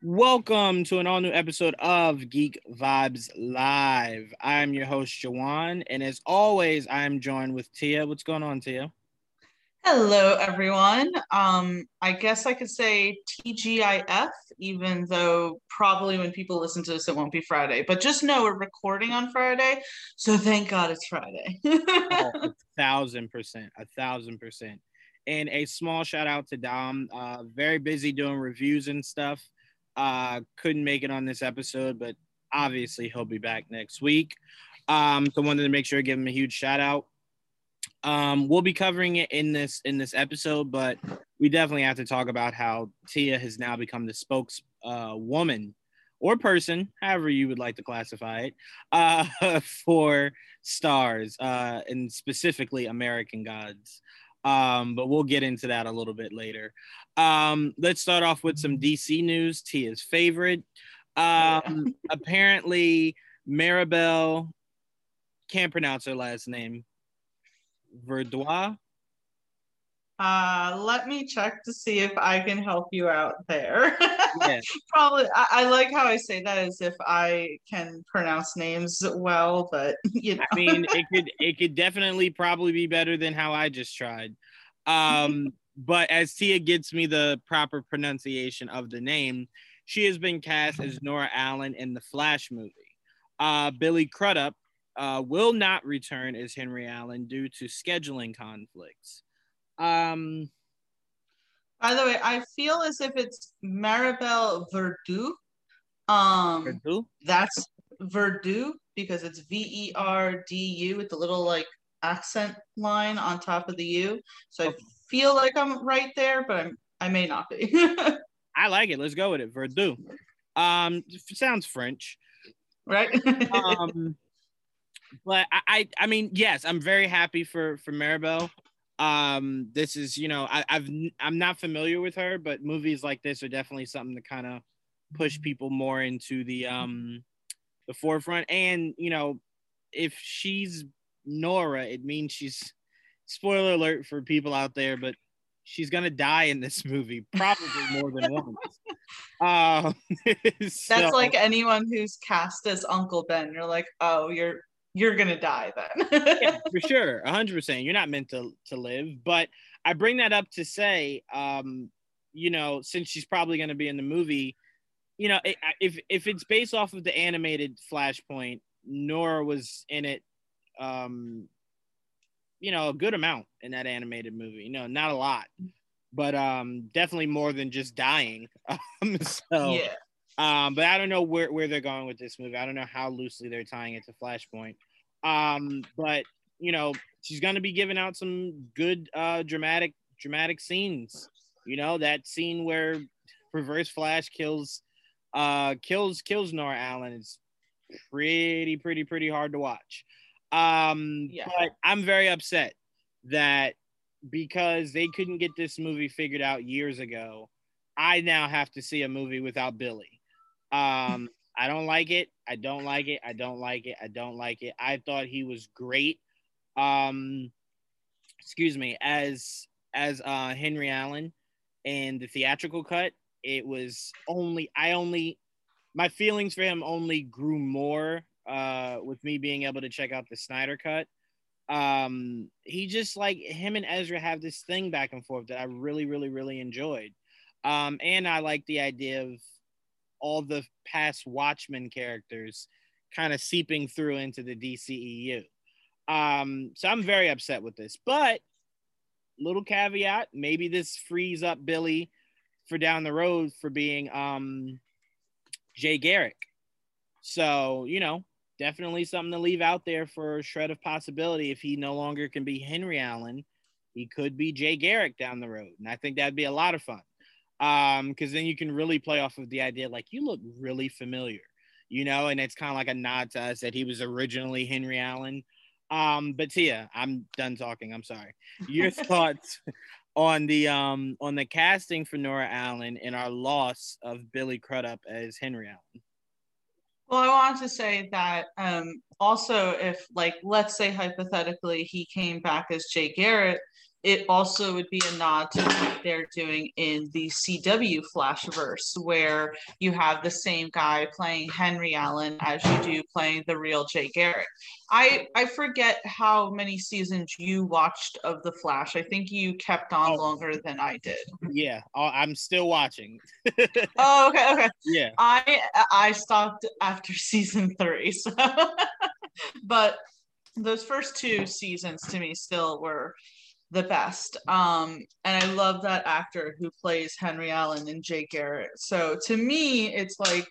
Welcome to an all new episode of Geek Vibes Live. I'm your host, Juwan, and as always, I'm joined with Tia. What's going on, Tia? Hello, everyone. Um, I guess I could say TGIF, even though probably when people listen to this, it won't be Friday. But just know we're recording on Friday, so thank God it's Friday. oh, a thousand percent, a thousand percent. And a small shout out to Dom. Uh, very busy doing reviews and stuff. Uh, couldn't make it on this episode, but obviously he'll be back next week. Um, so wanted to make sure to give him a huge shout out. Um, we'll be covering it in this in this episode, but we definitely have to talk about how Tia has now become the spokeswoman uh, or person, however you would like to classify it, uh, for stars uh, and specifically American Gods. Um, but we'll get into that a little bit later. Um, let's start off with some DC news. Tia's favorite. Um, apparently, Maribel can't pronounce her last name. Verdois. Uh, let me check to see if I can help you out there. Probably, I, I, like how I say that as if I can pronounce names well, but you know. I mean, it could it could definitely probably be better than how I just tried. Um, but as Tia gets me the proper pronunciation of the name, she has been cast as Nora Allen in the Flash movie. Uh, Billy Crudup uh, will not return as Henry Allen due to scheduling conflicts. Um, By the way, I feel as if it's Maribel Verdú. Um, Verdú? That's Verdú because it's V E R D U with the little like accent line on top of the U. So okay. I feel like I'm right there, but I'm I may not be. I like it. Let's go with it. Verdú. Um, sounds French, right? um, but I, I, I mean, yes, I'm very happy for for Maribel. Um, this is, you know, I, I've I'm not familiar with her, but movies like this are definitely something to kind of push people more into the um the forefront. And you know, if she's Nora, it means she's spoiler alert for people out there, but she's gonna die in this movie, probably more than once. Uh, so. That's like anyone who's cast as Uncle Ben. You're like, oh, you're you're gonna die then. yeah, for sure, hundred percent. You're not meant to to live. But I bring that up to say, um, you know, since she's probably gonna be in the movie, you know, if if it's based off of the animated Flashpoint, Nora was in it, um, you know, a good amount in that animated movie. You know, not a lot, but um, definitely more than just dying. Um, so yeah. Um, but I don't know where, where they're going with this movie. I don't know how loosely they're tying it to Flashpoint. Um, but you know, she's gonna be giving out some good uh dramatic dramatic scenes. You know, that scene where Reverse Flash kills uh kills kills Nora Allen is pretty, pretty, pretty hard to watch. Um, yeah. but I'm very upset that because they couldn't get this movie figured out years ago, I now have to see a movie without Billy. Um, I don't like it. I don't like it. I don't like it. I don't like it. I thought he was great. Um, excuse me, as as uh, Henry Allen in the theatrical cut. It was only I only my feelings for him only grew more uh, with me being able to check out the Snyder cut. Um, he just like him and Ezra have this thing back and forth that I really, really, really enjoyed. Um, and I like the idea of all the past Watchmen characters kind of seeping through into the DCEU. Um, so I'm very upset with this, but little caveat, maybe this frees up Billy for down the road for being um, Jay Garrick. So, you know, definitely something to leave out there for a shred of possibility. If he no longer can be Henry Allen, he could be Jay Garrick down the road. And I think that'd be a lot of fun um because then you can really play off of the idea like you look really familiar you know and it's kind of like a nod to us that he was originally henry allen. Um but tia i'm done talking i'm sorry. Your thoughts on the um on the casting for nora allen and our loss of billy crudup as henry allen? Well, I wanted to say that um, also, if like let's say hypothetically he came back as Jay Garrett, it also would be a nod to what they're doing in the CW Flashverse, where you have the same guy playing Henry Allen as you do playing the real Jay Garrick. I I forget how many seasons you watched of the Flash. I think you kept on oh. longer than I did. Yeah, uh, I'm still watching. oh, okay, okay. Yeah, I I stopped after season three, so but those first two seasons to me still were the best. Um, and I love that actor who plays Henry Allen and Jay Garrett. So to me, it's like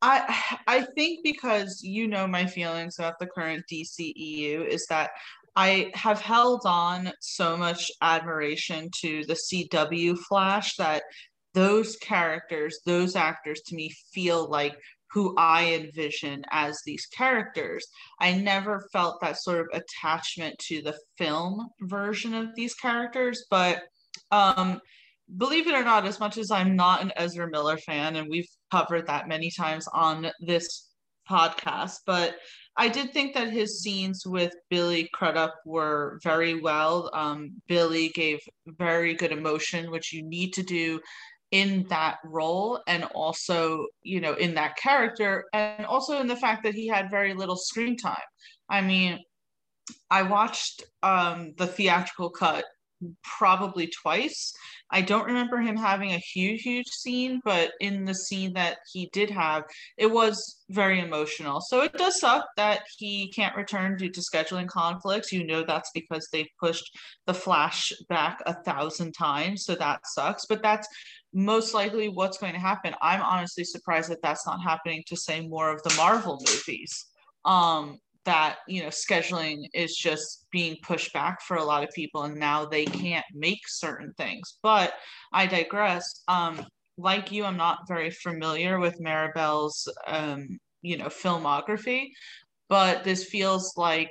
I I think because you know my feelings about the current DCEU is that I have held on so much admiration to the CW Flash that those characters, those actors to me feel like who I envision as these characters. I never felt that sort of attachment to the film version of these characters, but um, believe it or not, as much as I'm not an Ezra Miller fan, and we've covered that many times on this podcast, but I did think that his scenes with Billy Crudup were very well. Um, Billy gave very good emotion, which you need to do in that role and also you know in that character and also in the fact that he had very little screen time i mean i watched um the theatrical cut probably twice I don't remember him having a huge, huge scene, but in the scene that he did have, it was very emotional. So it does suck that he can't return due to scheduling conflicts. You know that's because they've pushed the Flash back a thousand times, so that sucks. But that's most likely what's going to happen. I'm honestly surprised that that's not happening to say more of the Marvel movies. Um, that you know scheduling is just being pushed back for a lot of people and now they can't make certain things but i digress um like you i'm not very familiar with maribel's um you know filmography but this feels like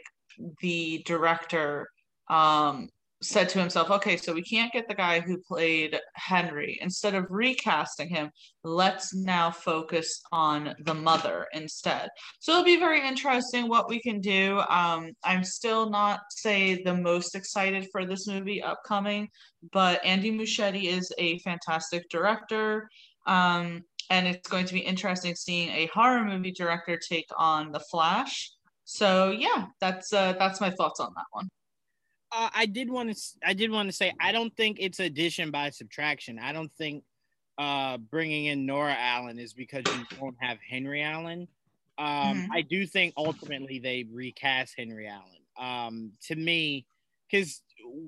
the director um said to himself, okay, so we can't get the guy who played Henry. Instead of recasting him, let's now focus on the mother instead. So it'll be very interesting what we can do. Um, I'm still not, say, the most excited for this movie upcoming, but Andy Muschietti is a fantastic director. Um, and it's going to be interesting seeing a horror movie director take on The Flash. So yeah, that's uh, that's my thoughts on that one uh, I did want to I did want to say I don't think it's addition by subtraction. I don't think uh, bringing in Nora Allen is because you don't have Henry Allen. Um, mm-hmm. I do think ultimately they recast Henry Allen. Um, to me, because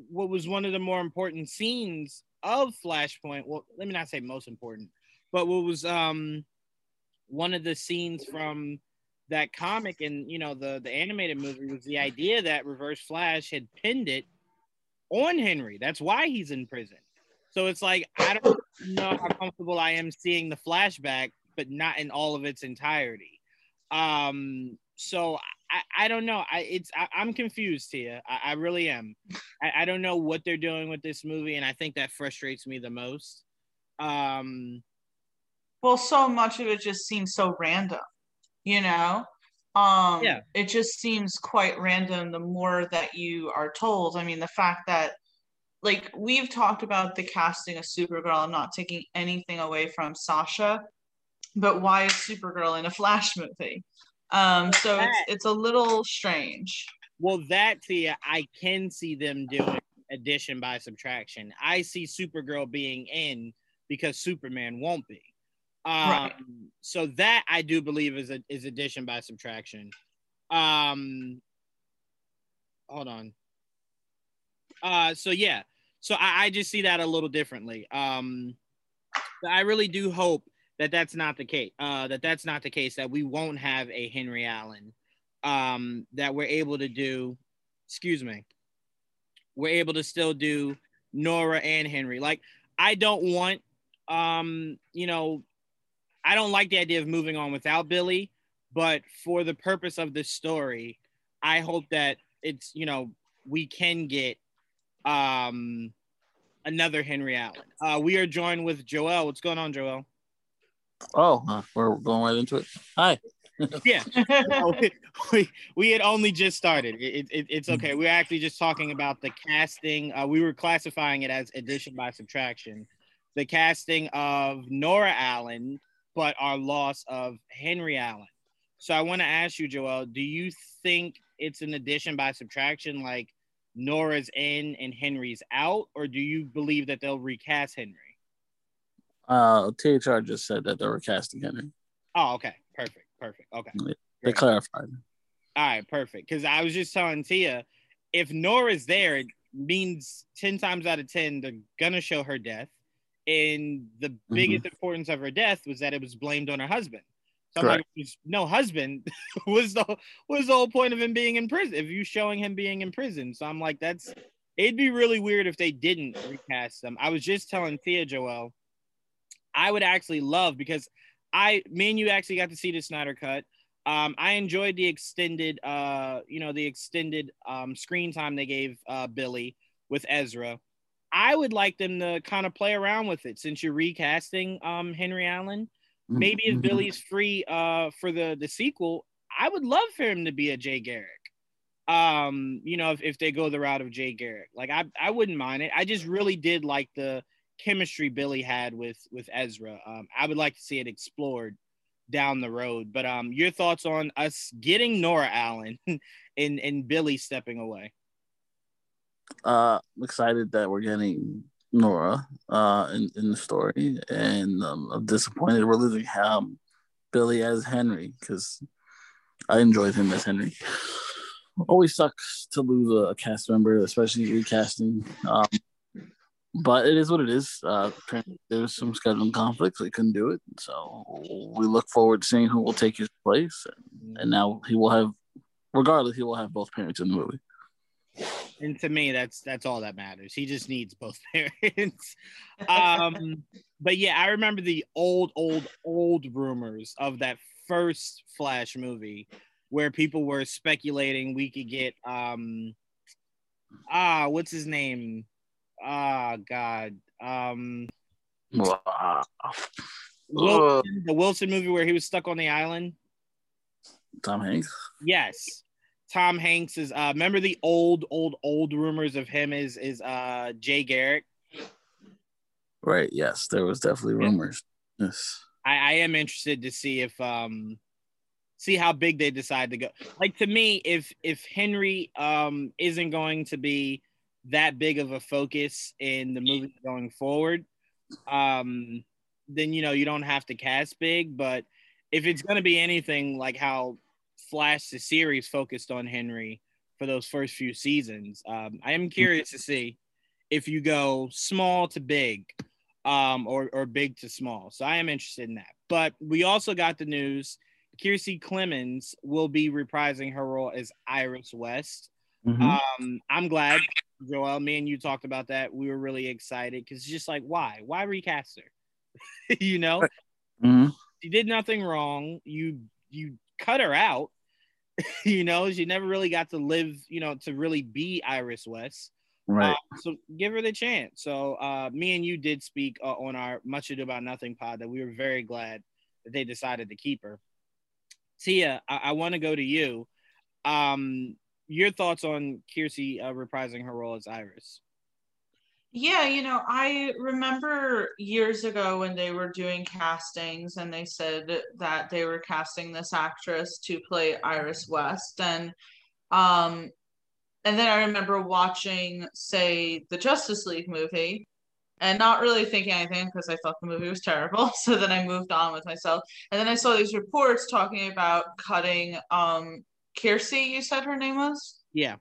what was one of the more important scenes of Flashpoint, well, let me not say most important, but what was um, one of the scenes from that comic and you know the the animated movie was the idea that Reverse Flash had pinned it on Henry. That's why he's in prison. So it's like I don't know how comfortable I am seeing the flashback, but not in all of its entirety. Um, so I, I don't know. I it's I, am confused here. I, I really am. I, I don't know what they're doing with this movie, and I think that frustrates me the most. Um, well, so much of it just seems so random you know? Um yeah. it just seems quite random the more that you are told. I mean the fact that like we've talked about the casting of supergirl i'm not taking anything away from sasha but why is supergirl in a flash movie? Um so it's it's a little strange. Well that Tia, i can see them doing addition by subtraction. I see supergirl being in because superman won't be um, right. So that I do believe is a, is addition by subtraction. Um, hold on. Uh, so yeah, so I, I just see that a little differently. Um, I really do hope that that's not the case. Uh, that that's not the case. That we won't have a Henry Allen. Um, that we're able to do. Excuse me. We're able to still do Nora and Henry. Like I don't want um, you know, I don't like the idea of moving on without Billy, but for the purpose of this story, I hope that it's you know we can get um another Henry Allen. Uh, we are joined with Joel. What's going on, Joel? Oh, uh, we're going right into it. Hi. yeah, we, we had only just started. It, it, it's okay. We are actually just talking about the casting. Uh, we were classifying it as addition by subtraction. The casting of Nora Allen, but our loss of Henry Allen. So I want to ask you, Joel, do you think it's an addition by subtraction, like Nora's in and Henry's out, or do you believe that they'll recast Henry? Uh, THR just said that they were casting Henry. Oh, okay, perfect, perfect. Okay, they Great. clarified. All right, perfect. Because I was just telling Tia, if Nora's there, it means ten times out of ten they're gonna show her death, and the mm-hmm. biggest importance of her death was that it was blamed on her husband. So like, no husband was the was the whole point of him being in prison. If you showing him being in prison, so I'm like, that's it'd be really weird if they didn't recast them. I was just telling Tia Joel, I would actually love because I, me and you actually got to see the Snyder cut. Um, I enjoyed the extended, uh, you know, the extended um, screen time they gave uh, Billy with Ezra. I would like them to kind of play around with it since you're recasting um, Henry Allen Maybe if mm-hmm. Billy's free uh for the the sequel, I would love for him to be a Jay Garrick. Um, you know, if, if they go the route of Jay Garrick, like I I wouldn't mind it. I just really did like the chemistry Billy had with with Ezra. Um, I would like to see it explored down the road. But um, your thoughts on us getting Nora Allen and and Billy stepping away? Uh, I'm excited that we're getting Nora uh, in, in the story, and um, I'm disappointed we're losing him, Billy as Henry because I enjoyed him as Henry. Always sucks to lose a cast member, especially recasting. Um, but it is what it is. Uh, there's some scheduling conflicts; We couldn't do it, so we look forward to seeing who will take his place. And, and now he will have, regardless, he will have both parents in the movie and to me that's that's all that matters. He just needs both parents. Um but yeah i remember the old old old rumors of that first flash movie where people were speculating we could get um ah what's his name? Ah god um Wilson, the wilson movie where he was stuck on the island? Tom hanks? Yes Tom Hanks is uh remember the old old old rumors of him is is uh Jay Garrick. Right, yes, there was definitely rumors. Yes. I, I am interested to see if um see how big they decide to go. Like to me, if if Henry um isn't going to be that big of a focus in the movie going forward, um then you know you don't have to cast big, but if it's going to be anything like how Flash the series focused on Henry for those first few seasons. Um, I am curious to see if you go small to big um, or, or big to small. So I am interested in that. But we also got the news Kiersey Clemons will be reprising her role as Iris West. Mm-hmm. Um, I'm glad, Joel. Me and you talked about that. We were really excited because it's just like, why? Why recast her? you know, mm-hmm. she did nothing wrong. You you cut her out. you know, she never really got to live, you know, to really be Iris West. Right. Uh, so give her the chance. So uh, me and you did speak uh, on our Much Ado About Nothing pod that we were very glad that they decided to keep her. Tia, I, I want to go to you. Um, your thoughts on Kiersey uh, reprising her role as Iris? Yeah, you know, I remember years ago when they were doing castings and they said that they were casting this actress to play Iris West and um and then I remember watching say the Justice League movie and not really thinking anything because I thought the movie was terrible. So then I moved on with myself. And then I saw these reports talking about cutting um Kiersey, you said her name was? Yeah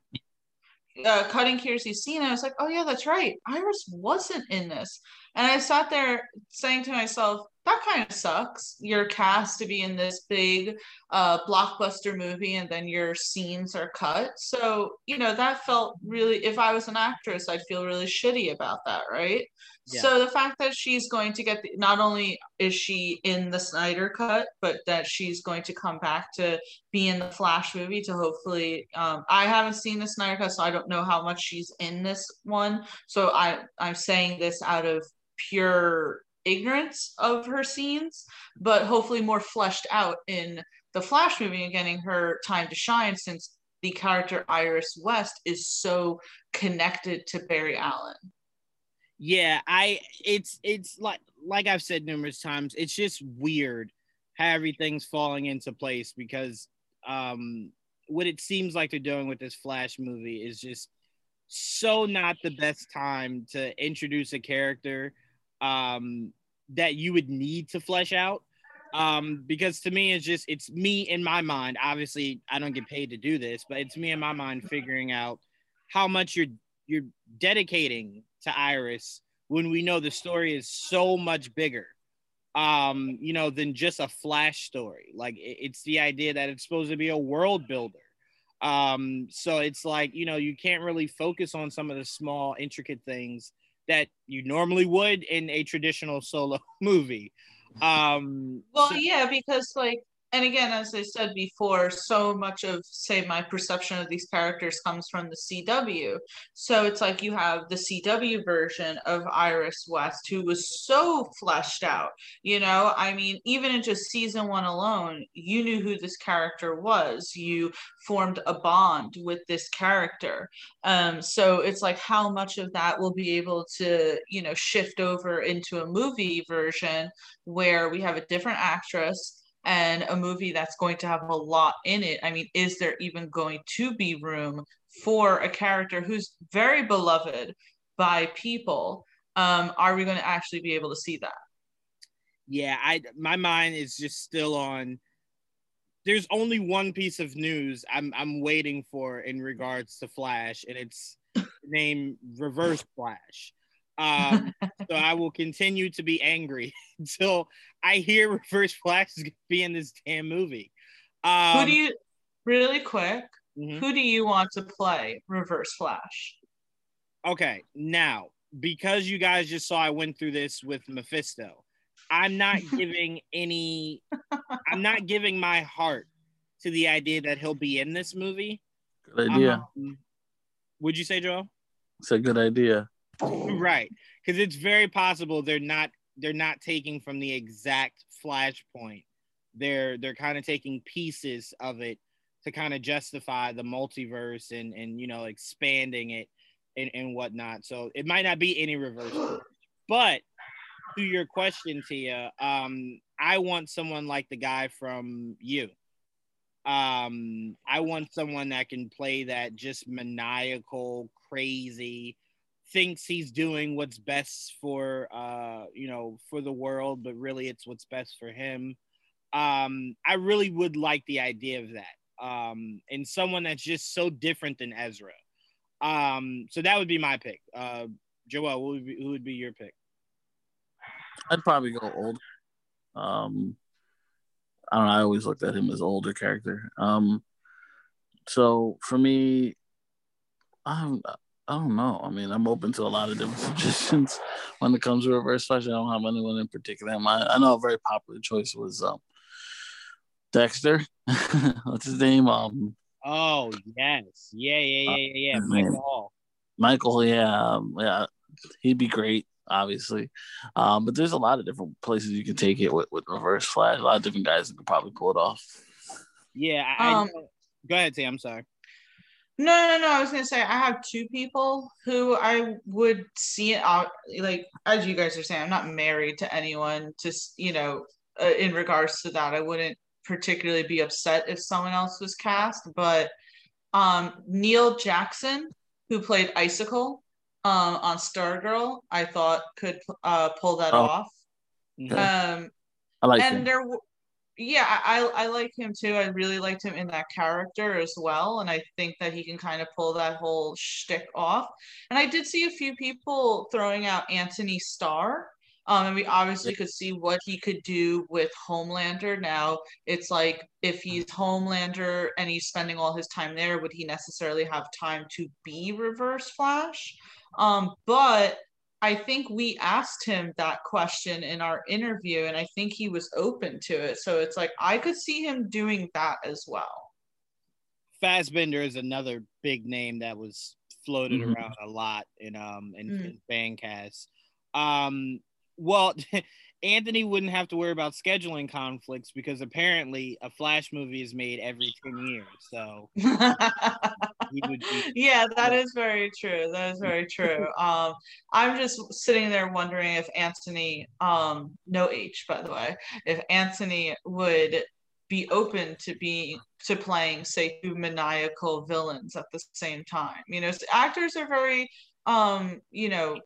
uh, cutting Kiersey's scene, I was like, oh yeah, that's right. Iris wasn't in this. And I sat there saying to myself, that kind of sucks. You're cast to be in this big uh, blockbuster movie and then your scenes are cut. So, you know, that felt really, if I was an actress, I'd feel really shitty about that, right? Yeah. So the fact that she's going to get, the, not only is she in the Snyder cut, but that she's going to come back to be in the Flash movie to hopefully, um, I haven't seen the Snyder cut, so I don't know how much she's in this one. So I, I'm saying this out of pure ignorance of her scenes, but hopefully more fleshed out in the Flash movie and getting her time to shine since the character Iris West is so connected to Barry Allen. Yeah, I it's it's like like I've said numerous times, it's just weird how everything's falling into place because um what it seems like they're doing with this Flash movie is just so not the best time to introduce a character um that you would need to flesh out. Um because to me it's just it's me in my mind. Obviously i don't get paid to do this but it's me in my mind figuring out how much you're you're dedicating to iris when we know the story is so much bigger um you know than just a flash story. Like it's the idea that it's supposed to be a world builder. Um so it's like you know you can't really focus on some of the small intricate things that you normally would in a traditional solo movie. Um well so- yeah because like and again, as I said before, so much of, say, my perception of these characters comes from the CW. So it's like you have the CW version of Iris West, who was so fleshed out. You know, I mean, even in just season one alone, you knew who this character was. You formed a bond with this character. Um, so it's like how much of that will be able to, you know, shift over into a movie version where we have a different actress and a movie that's going to have a lot in it. I mean, is there even going to be room for a character who's very beloved by people? Um, are we going to actually be able to see that? Yeah, I my mind is just still on. There's only one piece of news I'm I'm waiting for in regards to Flash, and it's named Reverse Flash. Um, so I will continue to be angry until I hear Reverse Flash is going to be in this damn movie. Um, who do you, really quick, mm-hmm. who do you want to play Reverse Flash? Okay, now, because you guys just saw I went through this with Mephisto, I'm not giving any, I'm not giving my heart to the idea that he'll be in this movie. Good idea. Um, would you say, Joe? It's a good idea right. Because it's very possible they're not they're not taking from the exact flashpoint. They're they're kind of taking pieces of it to kind of justify the multiverse and and you know expanding it and, and whatnot. So it might not be any reverse. But to your question tia um i want someone like the guy from you. Um i want someone that can play that just maniacal crazy thinks he's doing what's best for uh you know for the world but really it's what's best for him. Um i really would like the idea of that um and someone that's just so different than ezra. Um so that would be my pick. Uh joel who would be, who would be your pick? I'd probably go old um i don't know i always looked at him as older character. Um so for me I'm I don't know. I mean, I'm open to a lot of different suggestions when it comes to reverse flash. I don't have anyone in particular in mind. I know a very popular choice was um, Dexter. What's his name? Um. Oh yes, yeah, yeah, yeah, yeah, yeah. Uh, Michael Hall. Michael, yeah, um, yeah, he'd be great, obviously. Um, but there's a lot of different places you can take it with, with reverse flash. A lot of different guys that could probably pull it off. Yeah, I, um, I go ahead, Sam. I'm sorry. No, no, no. I was gonna say I have two people who I would see it out. Like as you guys are saying, I'm not married to anyone. Just you know, uh, in regards to that, I wouldn't particularly be upset if someone else was cast. But um, Neil Jackson, who played Icicle um, on Stargirl, I thought could uh, pull that oh. off. Okay. Um, I like and him. there yeah, I I like him too. I really liked him in that character as well, and I think that he can kind of pull that whole shtick off. And I did see a few people throwing out Anthony Starr. Um, and we obviously could see what he could do with Homelander. Now it's like if he's Homelander and he's spending all his time there, would he necessarily have time to be Reverse Flash? Um, but I think we asked him that question in our interview, and I think he was open to it. So it's like I could see him doing that as well. Fassbender is another big name that was floated mm-hmm. around a lot in um in, mm. in fan casts. Um, well, Anthony wouldn't have to worry about scheduling conflicts because apparently a Flash movie is made every 10 years. So be, yeah, that is very true. That is very true. Um, I'm just sitting there wondering if Anthony, um, no H, by the way, if Anthony would be open to being to playing say two maniacal villains at the same time. You know actors are very um you know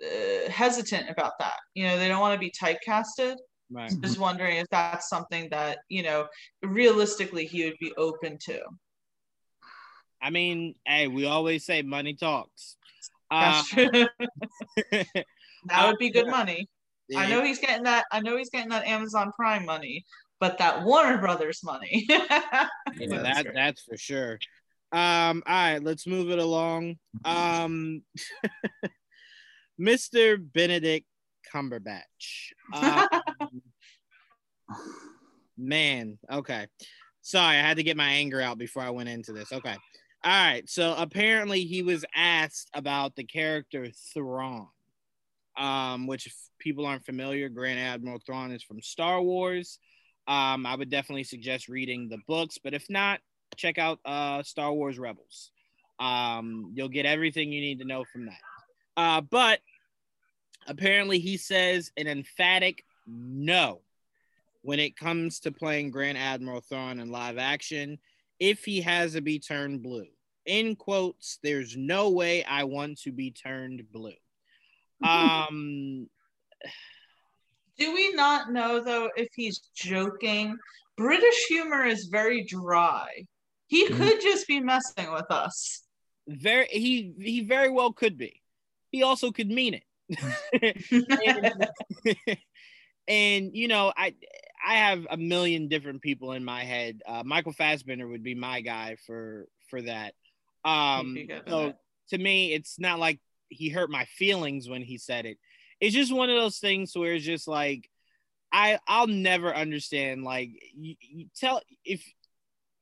uh, hesitant about that. You know they don't want to be typecasted. Right. So just wondering if that's something that you know realistically he would be open to i mean hey we always say money talks that's uh, true that would be good money yeah. I know he's getting that. I know he's getting that Amazon Prime money but that Warner Brothers money. yeah, that, that's for sure. Um, all right, let's move it along. Um, Mr. Benedict Cumberbatch. Um, man, okay. Sorry, I had to get my anger out before I went into this. Okay. All right. So apparently he was asked about the character Thrawn, um, which if people aren't familiar, Grand Admiral Thrawn is from Star Wars um, I would definitely suggest reading the books. But if not, check out uh, Star Wars Rebels. Um, you'll get everything you need to know from that. Uh, but apparently, he says an emphatic no when it comes to playing Grand Admiral Thrawn in live action if he has to be turned blue. In quotes, there's no way I want to be turned blue. Um, do we not know though if he's joking? British humor is very dry. He mm-hmm. could just be messing with us. Very he he very well could be. He also could mean it. and, and, you know, I I have a million different people in my head. Uh, Michael Fassbender would be my guy for for that. Um, so to me, it's not like he hurt my feelings when he said it it's just one of those things where it's just like I I'll never understand like you, you tell if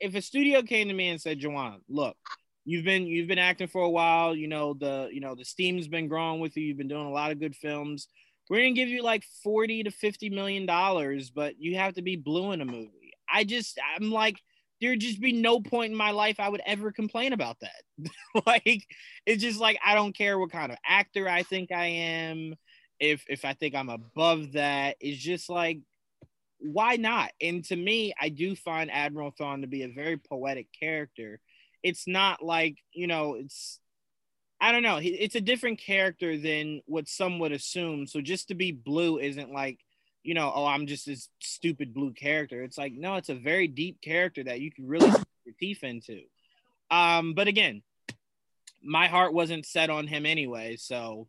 if a studio came to me and said, Juwan, look, you've been you've been acting for a while, you know, the you know, the steam's been growing with you, you've been doing a lot of good films. We're gonna give you like 40 to 50 million dollars, but you have to be blue in a movie. I just I'm like there'd just be no point in my life I would ever complain about that. like it's just like I don't care what kind of actor I think I am if if I think I'm above that, it's just like why not? And to me, I do find Admiral Thrawn to be a very poetic character. It's not like, you know, it's I don't know, it's a different character than what some would assume. So just to be blue isn't like, you know, oh, I'm just this stupid blue character. It's like, no, it's a very deep character that you can really put your teeth into. Um, but again, my heart wasn't set on him anyway, so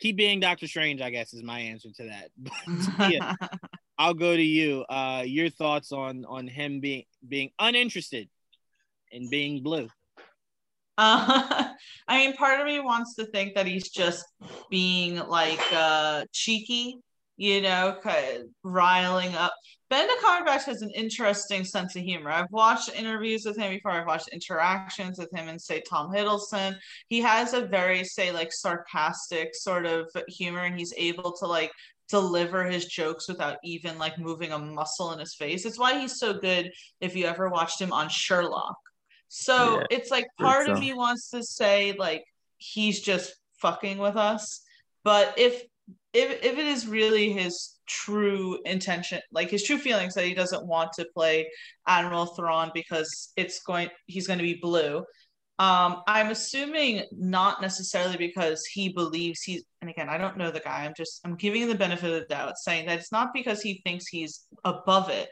keep being Doctor Strange, I guess, is my answer to that. But, yeah, I'll go to you. Uh, your thoughts on on him being being uninterested in being blue. Uh, I mean, part of me wants to think that he's just being like uh, cheeky, you know, riling up. Benedict Cumberbatch has an interesting sense of humor. I've watched interviews with him before. I've watched interactions with him and say Tom Hiddleston. He has a very say like sarcastic sort of humor, and he's able to like deliver his jokes without even like moving a muscle in his face. It's why he's so good. If you ever watched him on Sherlock, so yeah, it's like part of me wants to say like he's just fucking with us, but if if if it is really his true intention, like his true feelings that he doesn't want to play Admiral Thrawn because it's going he's going to be blue. Um, I'm assuming not necessarily because he believes he's and again I don't know the guy. I'm just I'm giving the benefit of the doubt, saying that it's not because he thinks he's above it,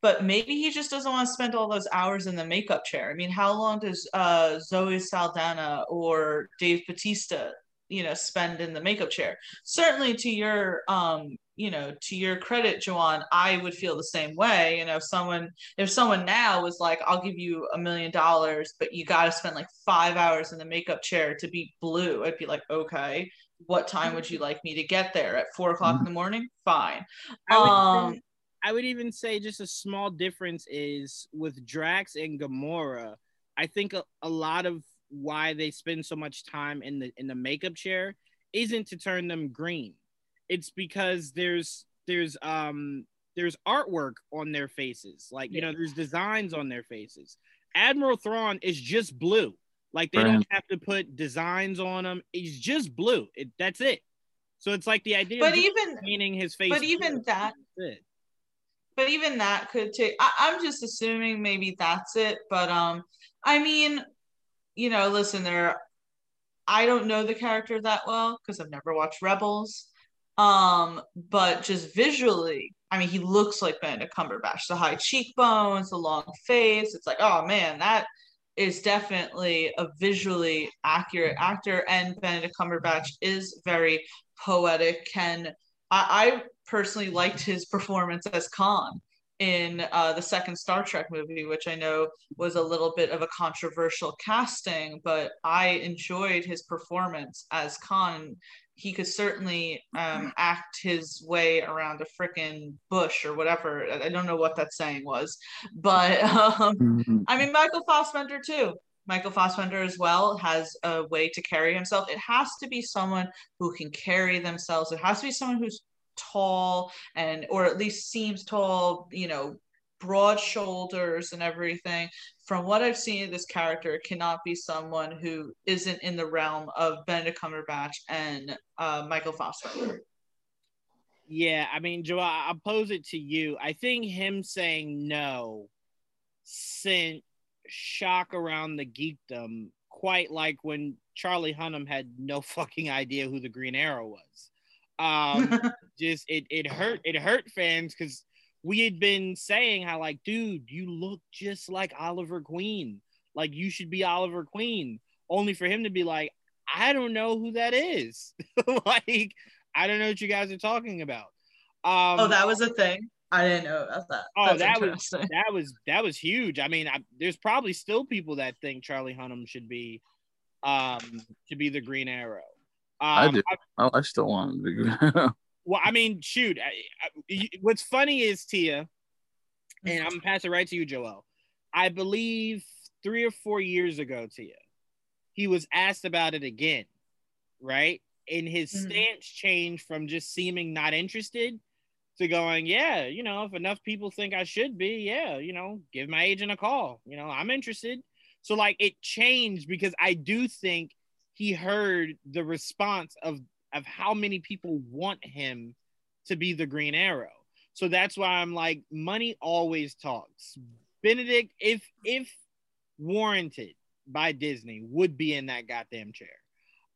but maybe he just doesn't want to spend all those hours in the makeup chair. I mean, how long does uh, Zoe Saldana or Dave Batista you know spend in the makeup chair. Certainly to your um you know to your credit Juwan I would feel the same way. You know if someone if someone now was like I'll give you a million dollars but you got to spend like 5 hours in the makeup chair to be blue I'd be like okay what time would you like me to get there at four o'clock in the morning? Fine. I would, um, I would even say just a small difference is with Drax and Gamora I think a, a lot of why they spend so much time in the in the makeup chair isn't to turn them green. It's because there's there's um there's artwork on their faces. Like, you know, there's designs on their faces. Admiral Thrawn is just blue. Like they don't have to put designs on him. He's just blue. It, that's it. So it's like the idea but even painting his face. But even that but even that could take I, i'm just assuming maybe that's it but um i mean you know listen there i don't know the character that well because i've never watched rebels. Um but just visually i mean he looks like benedict cumberbatch. The high cheekbones the long face. It's like oh man that is definitely a visually accurate actor. And benedict cumberbatch is very poetic can I, I personally liked his performance as Khan in uh, the second Star Trek movie, which I know was a little bit of a controversial casting, but I enjoyed his performance as Khan. He could certainly um, act his way around a freaking bush or whatever. I don't know what that saying was, but um, mm-hmm. I mean, Michael Fassbender too. Michael Fassbender as well has a way to carry himself. It has to be someone who can carry themselves. It has to be someone who's tall and or at least seems tall, you know, broad shoulders and everything. From what I've seen of this character, cannot be someone who isn't in the realm of Benedict Cumberbatch and uh, Michael Fassbender. Yeah, I mean, Joe, I'll pose it to you. I think him saying no sent shock around the geekdom, quite like when Charlie Hunnam had no fucking idea who the Green Arrow was. Um, just it it hurt it hurt fans because we had been saying how like, dude, you look just like Oliver Queen. Like you should be Oliver Queen. Only for him to be like, I don't know who that is. like, I don't know what you guys are talking about. Um, oh, that was a thing. I didn't know about that. Oh, That's that was that was that was huge. I mean, I, there's probably still people that think Charlie Hunnam should be um should be the Green Arrow. Um, I do. I, I, still want him to be. well, I mean, shoot. I, I, what's funny is Tia, and I'm gonna pass it right to you, Joel. I believe three or four years ago, Tia, he was asked about it again, right? And his mm-hmm. stance changed from just seeming not interested to going, yeah, you know, if enough people think I should be, yeah, you know, give my agent a call. You know, I'm interested. So like it changed because I do think he heard the response of of how many people want him to be the Green Arrow. So that's why I'm like, money always talks. Benedict, if if warranted by Disney, would be in that goddamn chair.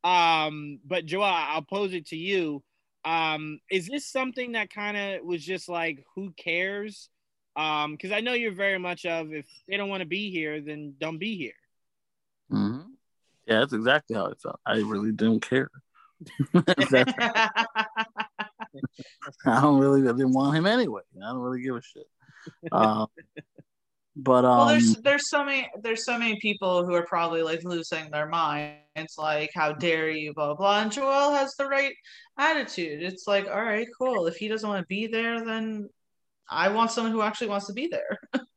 Um, but Joel, I'll pose it to you. Um, is this something that kind of was just like, who cares? Um, because I know you're very much of if they don't want to be here, then don't be here. Yeah, that's exactly how I felt. I really didn't care. I don't really I didn't want him anyway. I don't really give a shit. Um, but um, well, there's there's so many there's so many people who are probably like losing their mind. It's like, how dare you, blah blah. And Joel has the right attitude. It's like, all right, cool. If he doesn't want to be there, then I want someone who actually wants to be there.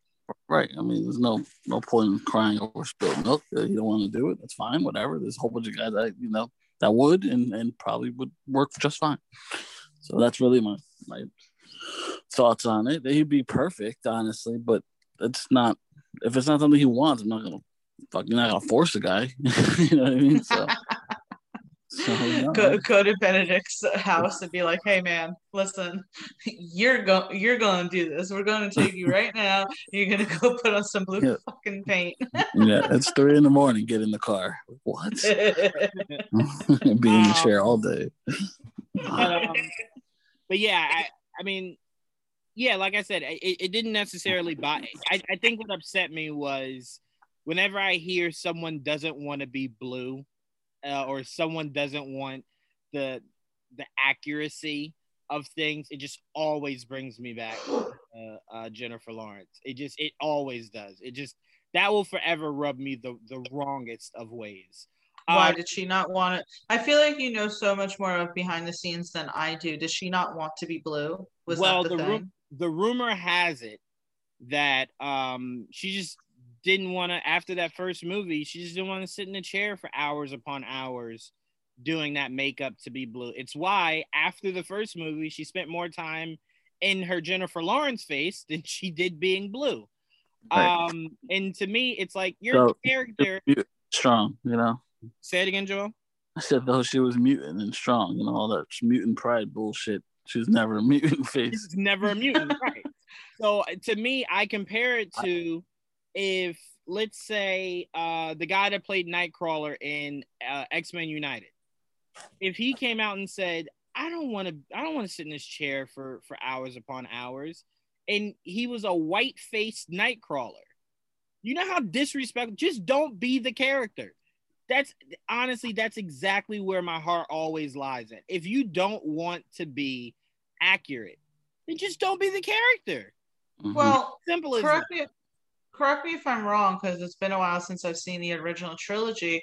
right. I mean, there's no no point in crying over spilled milk. You don't want to do it. That's fine. Whatever. There's a whole bunch of guys that you know that would and and probably would work just fine. So that's really my my thoughts on it. He'd be perfect, honestly, but it's not. If it's not something he wants, I'm not gonna fucking not gonna force the guy. you know what I mean? So. so go, go to Benedict's house and be like, "Hey, man, listen, you're going you're going to do this. We're going to take you right now. You're going to go put on some blue yeah. fucking paint." yeah, it's three in the morning. Get in the car. What? Be in the chair all day. Um, but yeah, I, I mean, yeah, like I said, it, it didn't necessarily buy. I, I think what upset me was whenever I hear someone doesn't want to be blue, uh, or someone doesn't want the the accuracy of things, it just always brings me back uh, uh, Jennifer Lawrence. It just it always does. It just that will forever rub me the the wrongest of ways. Why uh, did she not want it? I feel like you know so much more of behind the scenes than I do. Does she not want to be blue? Was well, that the, the thing? the rumor has it that um she just didn't want to after that first movie she just didn't want to sit in a chair for hours upon hours doing that makeup to be blue. It's why after the first movie, she spent more time in her Jennifer Lawrence face than she did being blue. Right. Um, and to me, it's like your so, character strong, you know. Say it again, Joel. I said though she was mutant and strong and all that mutant pride bullshit. She was never a mutant face. She's never a mutant, right? So to me, I compare it to if let's say uh, the guy that played Nightcrawler in uh, X Men United, if he came out and said, "I don't want to, I don't want to sit in this chair for for hours upon hours," and he was a white faced Nightcrawler, you know how disrespectful. Just don't be the character. That's honestly, that's exactly where my heart always lies at. If you don't want to be accurate, then just don't be the character. Mm-hmm. Well, simple as correct me, correct me if I'm wrong, because it's been a while since I've seen the original trilogy.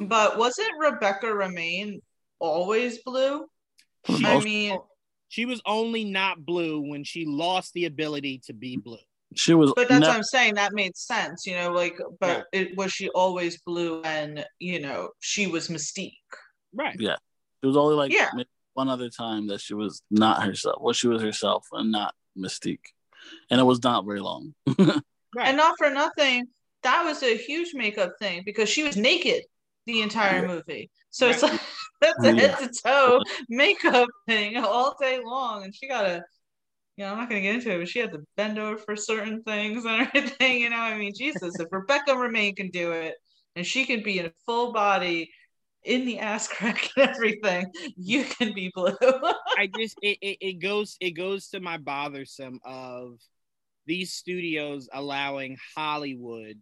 But wasn't Rebecca Romijn always blue? She, I mean, she was only not blue when she lost the ability to be blue. She was, but that's ne- what I'm saying. That made sense, you know. Like, but yeah. it was she always blue, and you know, she was Mystique, right? Yeah, it was only like yeah. one other time that she was not herself. Well, she was herself and not Mystique, and it was not very long. right. And not for nothing, that was a huge makeup thing because she was naked the entire yeah. movie. So right. it's like that's a head to toe makeup thing all day long, and she got a you know, I'm not gonna get into it, but she had to bend over for certain things and everything. You know, I mean, Jesus, if Rebecca Romijn can do it, and she can be in full body in the ass crack and everything, you can be blue. I just it, it, it goes it goes to my bothersome of these studios allowing Hollywood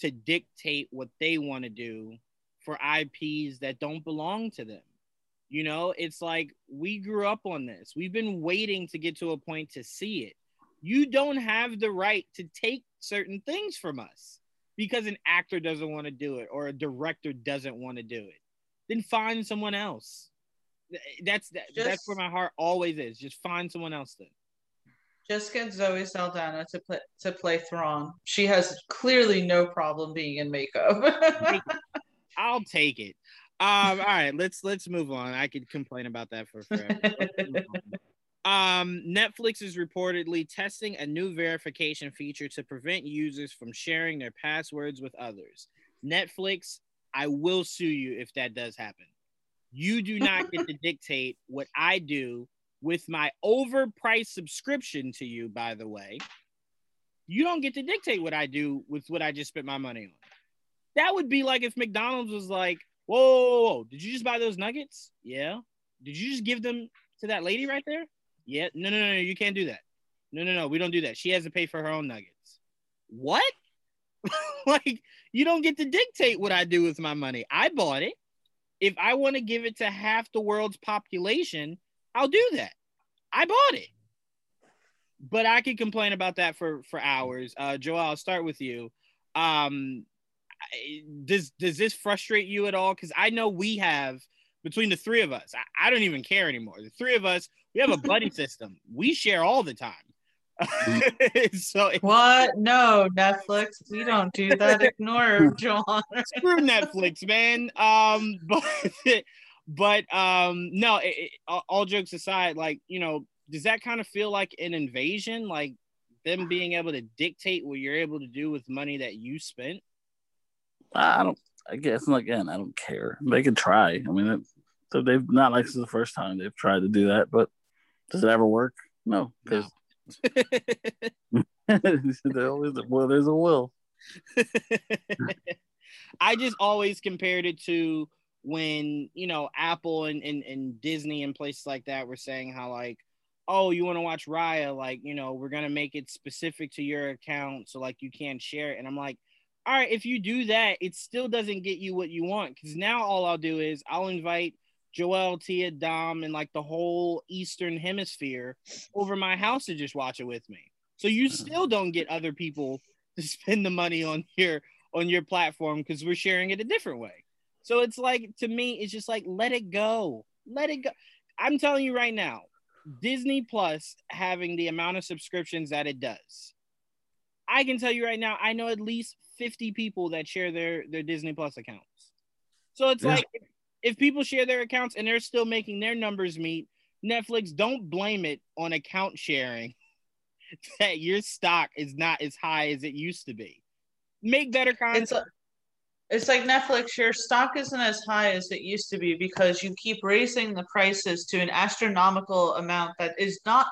to dictate what they want to do for IPs that don't belong to them. You know, it's like we grew up on this. We've been waiting to get to a point to see it. You don't have the right to take certain things from us because an actor doesn't want to do it or a director doesn't want to do it. Then find someone else. That's that, just, that's where my heart always is. Just find someone else then. Just get Zoe Saldana to play to play Thrawn. She has clearly no problem being in makeup. I'll take it. Um, all right, let's let's move on. I could complain about that for forever. um, Netflix is reportedly testing a new verification feature to prevent users from sharing their passwords with others. Netflix, I will sue you if that does happen. You do not get to dictate what I do with my overpriced subscription to you, by the way. You don't get to dictate what I do with what I just spent my money on. That would be like if McDonald's was like, Whoa, whoa, whoa, did you just buy those nuggets? Yeah. Did you just give them to that lady right there? Yeah. No, no, no, no. You can't do that. No, no, no. We don't do that. She has to pay for her own nuggets. What? like, you don't get to dictate what I do with my money. I bought it. If I want to give it to half the world's population, I'll do that. I bought it. But I could complain about that for for hours. Uh, Joel, I'll start with you. Um, does does this frustrate you at all? Because I know we have between the three of us. I, I, don't even care anymore. The three of us, we have a buddy system. We share all the time. so what? No, Netflix. We don't do that. Ignore John. Screw Netflix, man. Um, but but um, no. It, it, all jokes aside, like you know, does that kind of feel like an invasion? Like them being able to dictate what you're able to do with money that you spent? I don't. I guess again, I don't care. They can try. I mean, it, they've not like this is the first time they've tried to do that, but does it ever work? No, because no. always well, there's a will. I just always compared it to when you know Apple and, and, and Disney and places like that were saying how like, oh, you want to watch Raya, like you know we're gonna make it specific to your account, so like you can't share it. And I'm like, all right, if you do that, it still doesn't get you what you want. Because now all I'll do is I'll invite Joel, Tia, Dom, and like the whole Eastern Hemisphere over my house to just watch it with me. So you uh-huh. still don't get other people to spend the money on your on your platform because we're sharing it a different way. So it's like to me, it's just like let it go, let it go. I'm telling you right now, Disney Plus having the amount of subscriptions that it does, I can tell you right now, I know at least 50 people that share their their Disney Plus accounts. So it's yeah. like if people share their accounts and they're still making their numbers meet, Netflix, don't blame it on account sharing that your stock is not as high as it used to be. Make better content. It's, like Netflix, your stock isn't as high as it used to be because you keep raising the prices to an astronomical amount that is not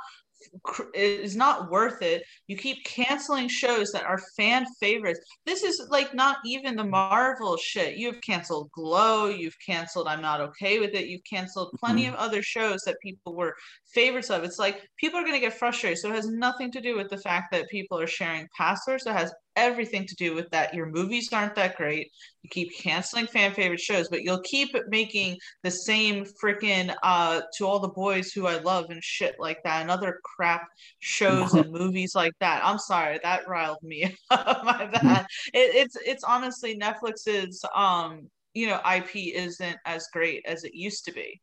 is not worth it. You keep canceling shows that are fan favorites. This is like not even the Marvel shit. You've canceled Glow, you've canceled I'm Not Okay with It, you've canceled plenty mm-hmm. of other shows that people were favorites of. It's like people are going to get frustrated. So it has nothing to do with the fact that people are sharing passwords. It has everything to do with that. Your movies aren't that great. You keep canceling fan favorite shows, but you'll keep making the same freaking uh to all the boys who I love and shit like that and other crap shows and movies like that. I'm sorry, that riled me. My bad. It, it's it's honestly Netflix's um you know IP isn't as great as it used to be.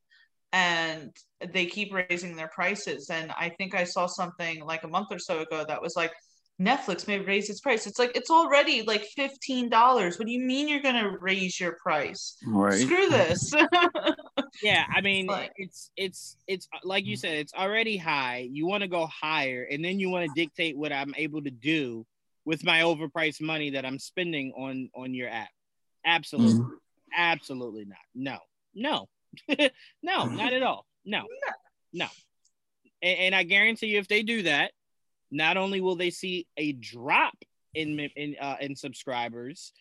And they keep raising their prices. And I think I saw something like a month or so ago that was like Netflix may raise its price. It's like it's already like fifteen dollars. What do you mean you're gonna raise your price? Right. Screw this. yeah, I mean like, it's it's it's like you said, it's already high. You want to go higher, and then you want to dictate what I'm able to do with my overpriced money that I'm spending on on your app. Absolutely, mm-hmm. absolutely not. No, no, no, not at all. No, no. And, and I guarantee you, if they do that, not only will they see a drop in in uh, in subscribers,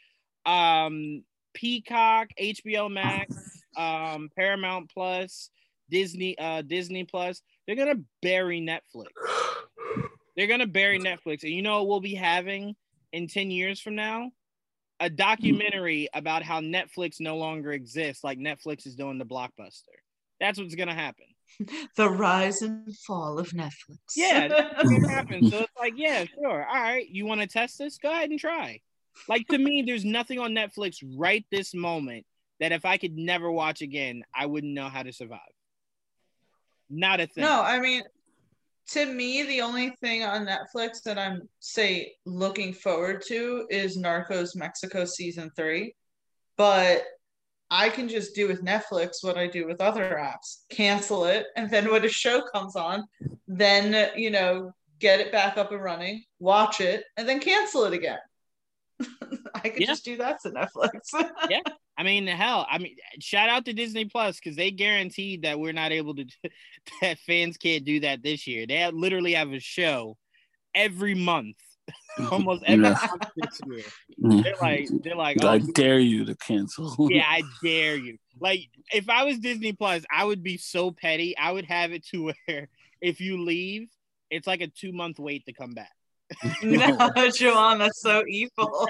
um, Peacock, HBO Max, um, Paramount Plus, Disney, uh, Disney Plus, they're gonna bury Netflix. They're gonna bury Netflix, and you know what we'll be having in ten years from now? A documentary about how Netflix no longer exists, like Netflix is doing the blockbuster. That's what's gonna happen. the rise and fall of Netflix. Yeah, that's what happens. So it's like, yeah, sure. All right. You want to test this? Go ahead and try. Like to me, there's nothing on Netflix right this moment that if I could never watch again, I wouldn't know how to survive. Not a thing. No, I mean, to me, the only thing on Netflix that I'm say looking forward to is Narcos Mexico season three. But I can just do with Netflix what I do with other apps cancel it. And then when a show comes on, then, you know, get it back up and running, watch it, and then cancel it again. I could yeah. just do that to Netflix. yeah. I mean, hell, I mean, shout out to Disney Plus because they guaranteed that we're not able to, that fans can't do that this year. They have, literally have a show every month almost every yeah. this year. They're like, they're like, oh, I dare you to cancel. yeah, I dare you. Like, if I was Disney Plus, I would be so petty. I would have it to where if you leave, it's like a two month wait to come back. no, Juwan, that's so evil.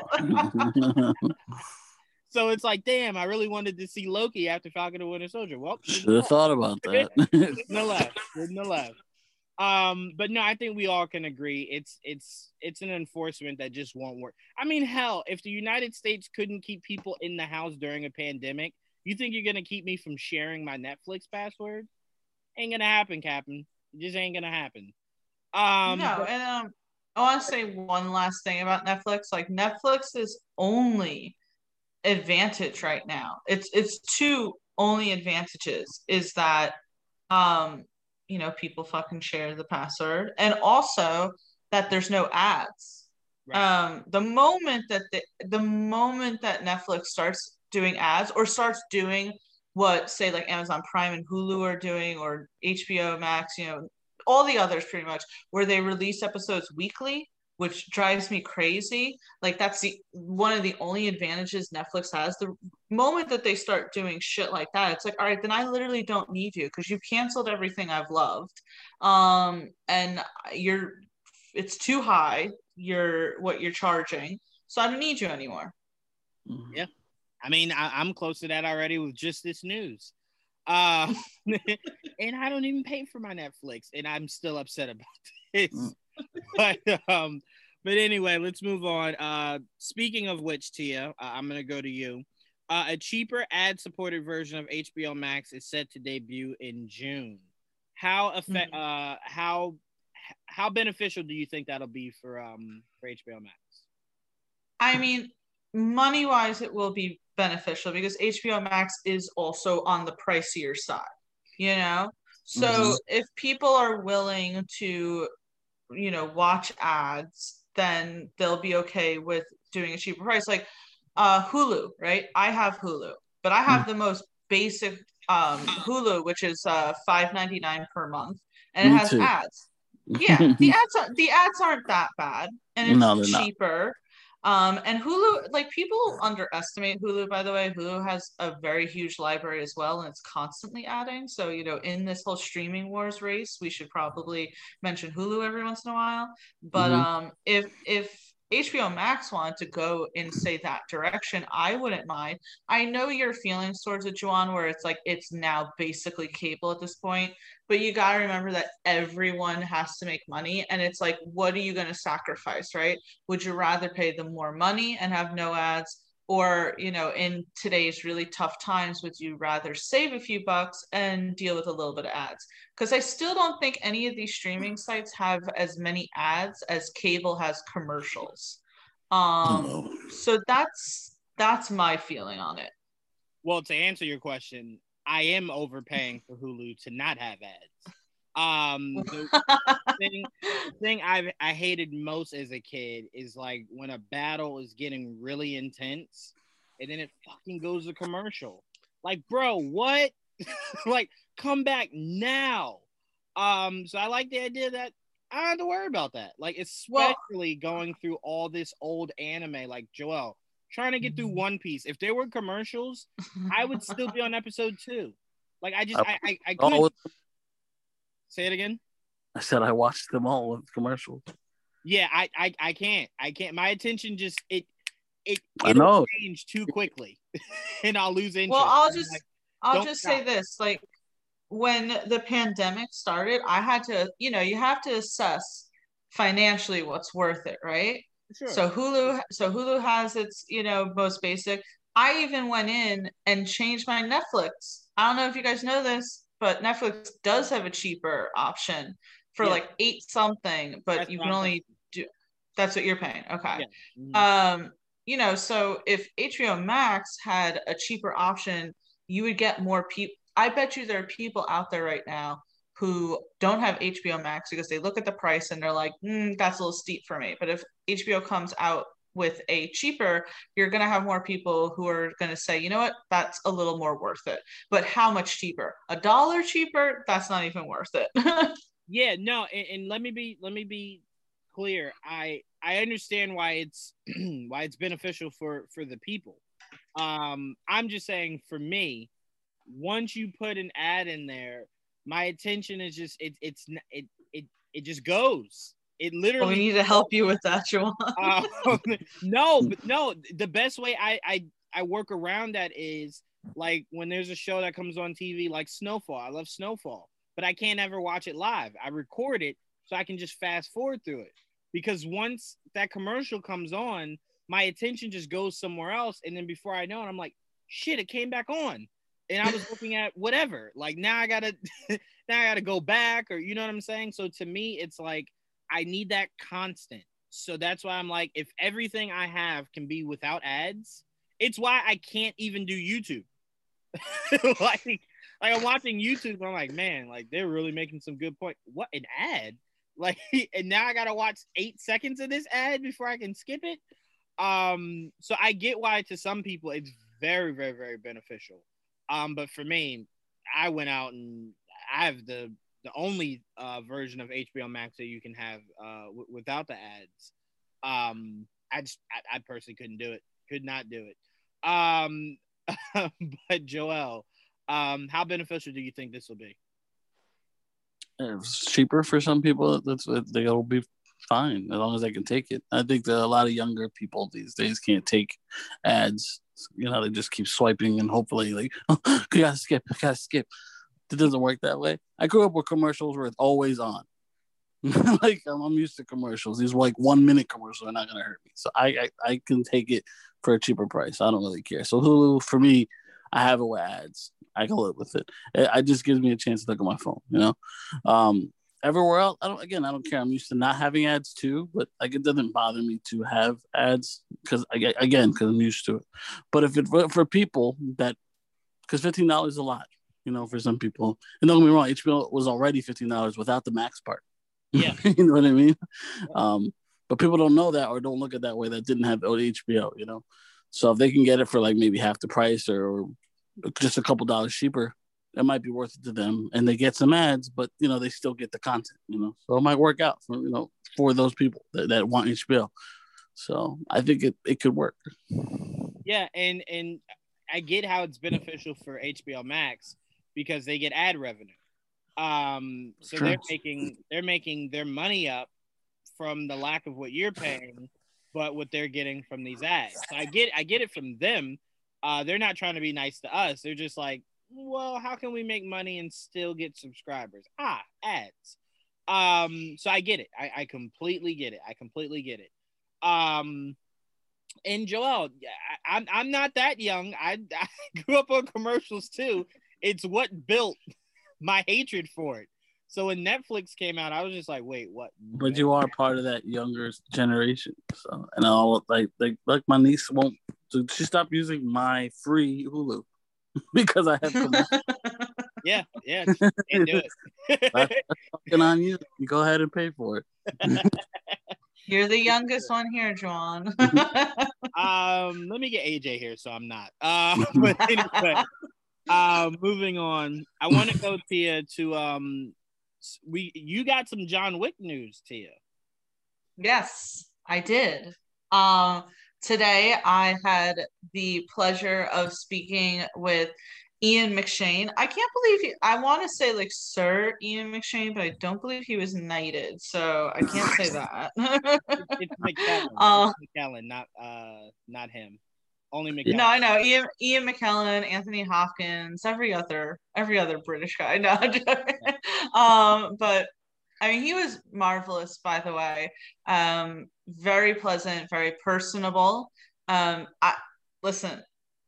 so it's like, damn, I really wanted to see Loki after Falcon and Winter Soldier. Well, should have thought about that. no left, no left. Um, but no, I think we all can agree it's it's it's an enforcement that just won't work. I mean, hell, if the United States couldn't keep people in the house during a pandemic, you think you're gonna keep me from sharing my Netflix password? Ain't gonna happen, Captain. It just ain't gonna happen. Um, no, and um, I want to say one last thing about Netflix. Like Netflix's only advantage right now, it's it's two only advantages is that um you know people fucking share the password and also that there's no ads right. um the moment that the, the moment that netflix starts doing ads or starts doing what say like amazon prime and hulu are doing or hbo max you know all the others pretty much where they release episodes weekly which drives me crazy. Like that's the one of the only advantages Netflix has. The moment that they start doing shit like that, it's like, all right, then I literally don't need you because you've canceled everything I've loved. Um, and you're it's too high, you're what you're charging. So I don't need you anymore. Mm-hmm. Yeah. I mean, I, am close to that already with just this news. Uh, and I don't even pay for my Netflix, and I'm still upset about this. Mm. but um, but anyway, let's move on. Uh, speaking of which, Tia, uh, I'm gonna go to you. Uh, a cheaper ad-supported version of HBO Max is set to debut in June. How effect? Mm-hmm. Uh, how how beneficial do you think that'll be for um for HBO Max? I mean, money wise, it will be beneficial because HBO Max is also on the pricier side, you know? So mm-hmm. if people are willing to, you know, watch ads, then they'll be okay with doing a cheaper price. Like uh, Hulu, right? I have Hulu, but I have mm-hmm. the most basic um, Hulu, which is uh, five ninety nine per month, and it has too. ads. Yeah, the ads are, the ads aren't that bad, and it's no, cheaper. Not. Um, and Hulu, like people underestimate Hulu, by the way. Hulu has a very huge library as well, and it's constantly adding. So, you know, in this whole streaming wars race, we should probably mention Hulu every once in a while. But mm-hmm. um, if if HBO Max wanted to go and say that direction, I wouldn't mind. I know your feelings towards it, Juwan, where it's like it's now basically cable at this point, but you gotta remember that everyone has to make money, and it's like, what are you gonna sacrifice, right? Would you rather pay them more money and have no ads? Or you know in today's really tough times would you rather save a few bucks and deal with a little bit of ads? Because i still don't think any of these streaming sites have as many ads as cable has commercials. Um oh. so that's that's my feeling on it. Well to answer your question i am overpaying for hulu to not have ads um, the thing, thing I I hated most as a kid is like when a battle is getting really intense, and then it fucking goes to commercial. Like, bro, what? like, come back now. Um, so I like the idea that I don't have to worry about that. Like, especially well, going through all this old anime, like Joel trying to get through One Piece. If there were commercials, I would still be on episode two. Like, I just I I, I couldn't. Say it again. I said I watched them all with commercials. Yeah, I, I, I can't. I can't. My attention just it it I know change too quickly, and I'll lose interest. Well, I'll just like, I'll just stop. say this: like when the pandemic started, I had to, you know, you have to assess financially what's worth it, right? Sure. So Hulu, so Hulu has its, you know, most basic. I even went in and changed my Netflix. I don't know if you guys know this but Netflix does have a cheaper option for yeah. like eight something, but that's you can only do that's what you're paying. Okay. Yeah. Mm-hmm. Um, you know, so if HBO Max had a cheaper option, you would get more people. I bet you there are people out there right now who don't have HBO Max because they look at the price and they're like, mm, that's a little steep for me. But if HBO comes out with a cheaper, you're going to have more people who are going to say, you know what, that's a little more worth it. But how much cheaper? A dollar cheaper? That's not even worth it. yeah, no, and, and, let me be let me be clear. I I understand why it's why it's beneficial for for the people. Um, I'm just saying for me, once you put an ad in there, my attention is just it it's it it it just goes it literally. we need to help you with that, Juwan. uh, no, but no. The best way I, I I work around that is like when there's a show that comes on TV, like Snowfall. I love Snowfall, but I can't ever watch it live. I record it so I can just fast forward through it because once that commercial comes on, my attention just goes somewhere else, and then before I know it, I'm like, shit, it came back on and I was looking at whatever. Like now I gotta now I gotta go back, or you know what I'm saying. So to me, it's like I need that constant. So that's why I'm like, if everything I have can be without ads, it's why I can't even do YouTube. like, like I'm watching YouTube, I'm like, man, like they're really making some good point. What an ad! Like, and now I gotta watch eight seconds of this ad before I can skip it. Um, so I get why to some people it's very, very, very beneficial. Um, but for me, I went out and I have the the only uh, version of HBO Max that you can have uh, w- without the ads. Um, I just I, I, personally couldn't do it. Could not do it. Um, but Joel, um, how beneficial do you think this will be? It's cheaper for some people. That's they'll be fine as long as they can take it. I think that a lot of younger people these days can't take ads. You know, they just keep swiping and hopefully like, oh, gotta skip, gotta skip. It doesn't work that way. I grew up with commercials where it's always on. like I'm, I'm, used to commercials. These were like one minute commercials are not gonna hurt me. So I, I, I can take it for a cheaper price. I don't really care. So Hulu for me, I have it with ads. I can live with it. It, it just gives me a chance to look at my phone. You know, um, everywhere else, I don't. Again, I don't care. I'm used to not having ads too, but like it doesn't bother me to have ads because again, because I'm used to it. But if it for people that, because fifteen dollars is a lot, you know, for some people. And don't get me wrong, HBO was already fifteen dollars without the max part. Yeah, you know what I mean. Um, but people don't know that or don't look at that way. That didn't have HBO, you know. So if they can get it for like maybe half the price or just a couple dollars cheaper, it might be worth it to them and they get some ads but you know they still get the content you know so it might work out for you know for those people that, that want hbo so i think it, it could work yeah and and i get how it's beneficial for hbo max because they get ad revenue um so they're making they're making their money up from the lack of what you're paying but what they're getting from these ads so i get i get it from them uh they're not trying to be nice to us they're just like well, how can we make money and still get subscribers? Ah, ads. Um, so I get it. I, I completely get it. I completely get it. Um, and Joel, I, I'm I'm not that young. I, I grew up on commercials too. It's what built my hatred for it. So when Netflix came out, I was just like, wait, what? But you are part of that younger generation. So and I'll like like like my niece won't she stopped using my free Hulu. because I have. yeah, yeah, can't do it. fucking on you. you. Go ahead and pay for it. You're the youngest one here, Juwan. um, let me get AJ here, so I'm not. Um, but anyway, uh, moving on. I want to go Tia to um, we you got some John Wick news, Tia. Yes, I did. Um, Today, I had the pleasure of speaking with Ian McShane. I can't believe he, I want to say like Sir Ian McShane, but I don't believe he was knighted, so I can't say that. it's McKellen. Uh, it's McKellen, not uh, not him. Only McKellen. No, I know Ian Ian McKellen, Anthony Hopkins, every other every other British guy. No, um, but I mean, he was marvelous, by the way. Um, very pleasant, very personable. Um, I listen.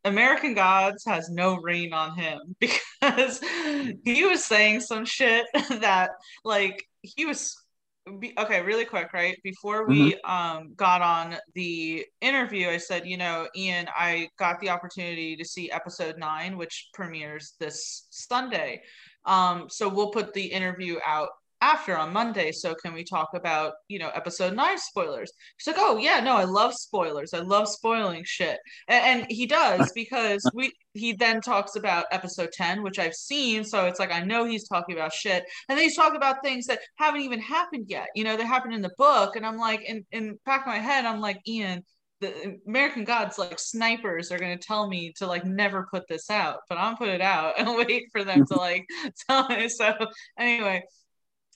American Gods has no reign on him because he was saying some shit that, like, he was okay really quick right before we mm-hmm. um got on the interview i said you know ian i got the opportunity to see episode 9 which premieres this sunday um so we'll put the interview out after on Monday. So can we talk about, you know, episode nine spoilers? He's like, oh yeah, no, I love spoilers. I love spoiling shit. And, and he does because we he then talks about episode 10, which I've seen. So it's like I know he's talking about shit. And then he's talking about things that haven't even happened yet. You know, they happened in the book. And I'm like, in, in back of my head, I'm like, Ian, the American gods like snipers are gonna tell me to like never put this out, but I'm put it out and wait for them to like tell me. So anyway,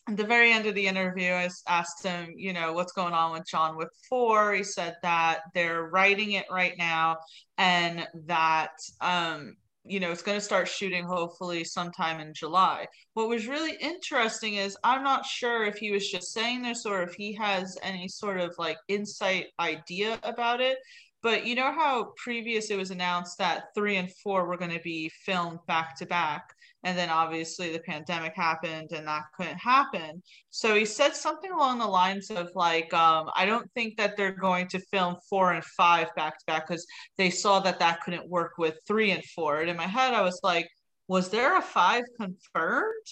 at the very end of the interview, I asked him, you know, what's going on with John Wick 4. He said that they're writing it right now and that, um, you know, it's going to start shooting hopefully sometime in July. What was really interesting is I'm not sure if he was just saying this or if he has any sort of like insight idea about it. But you know how previous it was announced that three and four were going to be filmed back to back and then obviously the pandemic happened and that couldn't happen. So he said something along the lines of like um, i don't think that they're going to film four and five back to back because they saw that that couldn't work with three and four. And in my head i was like was there a five confirmed?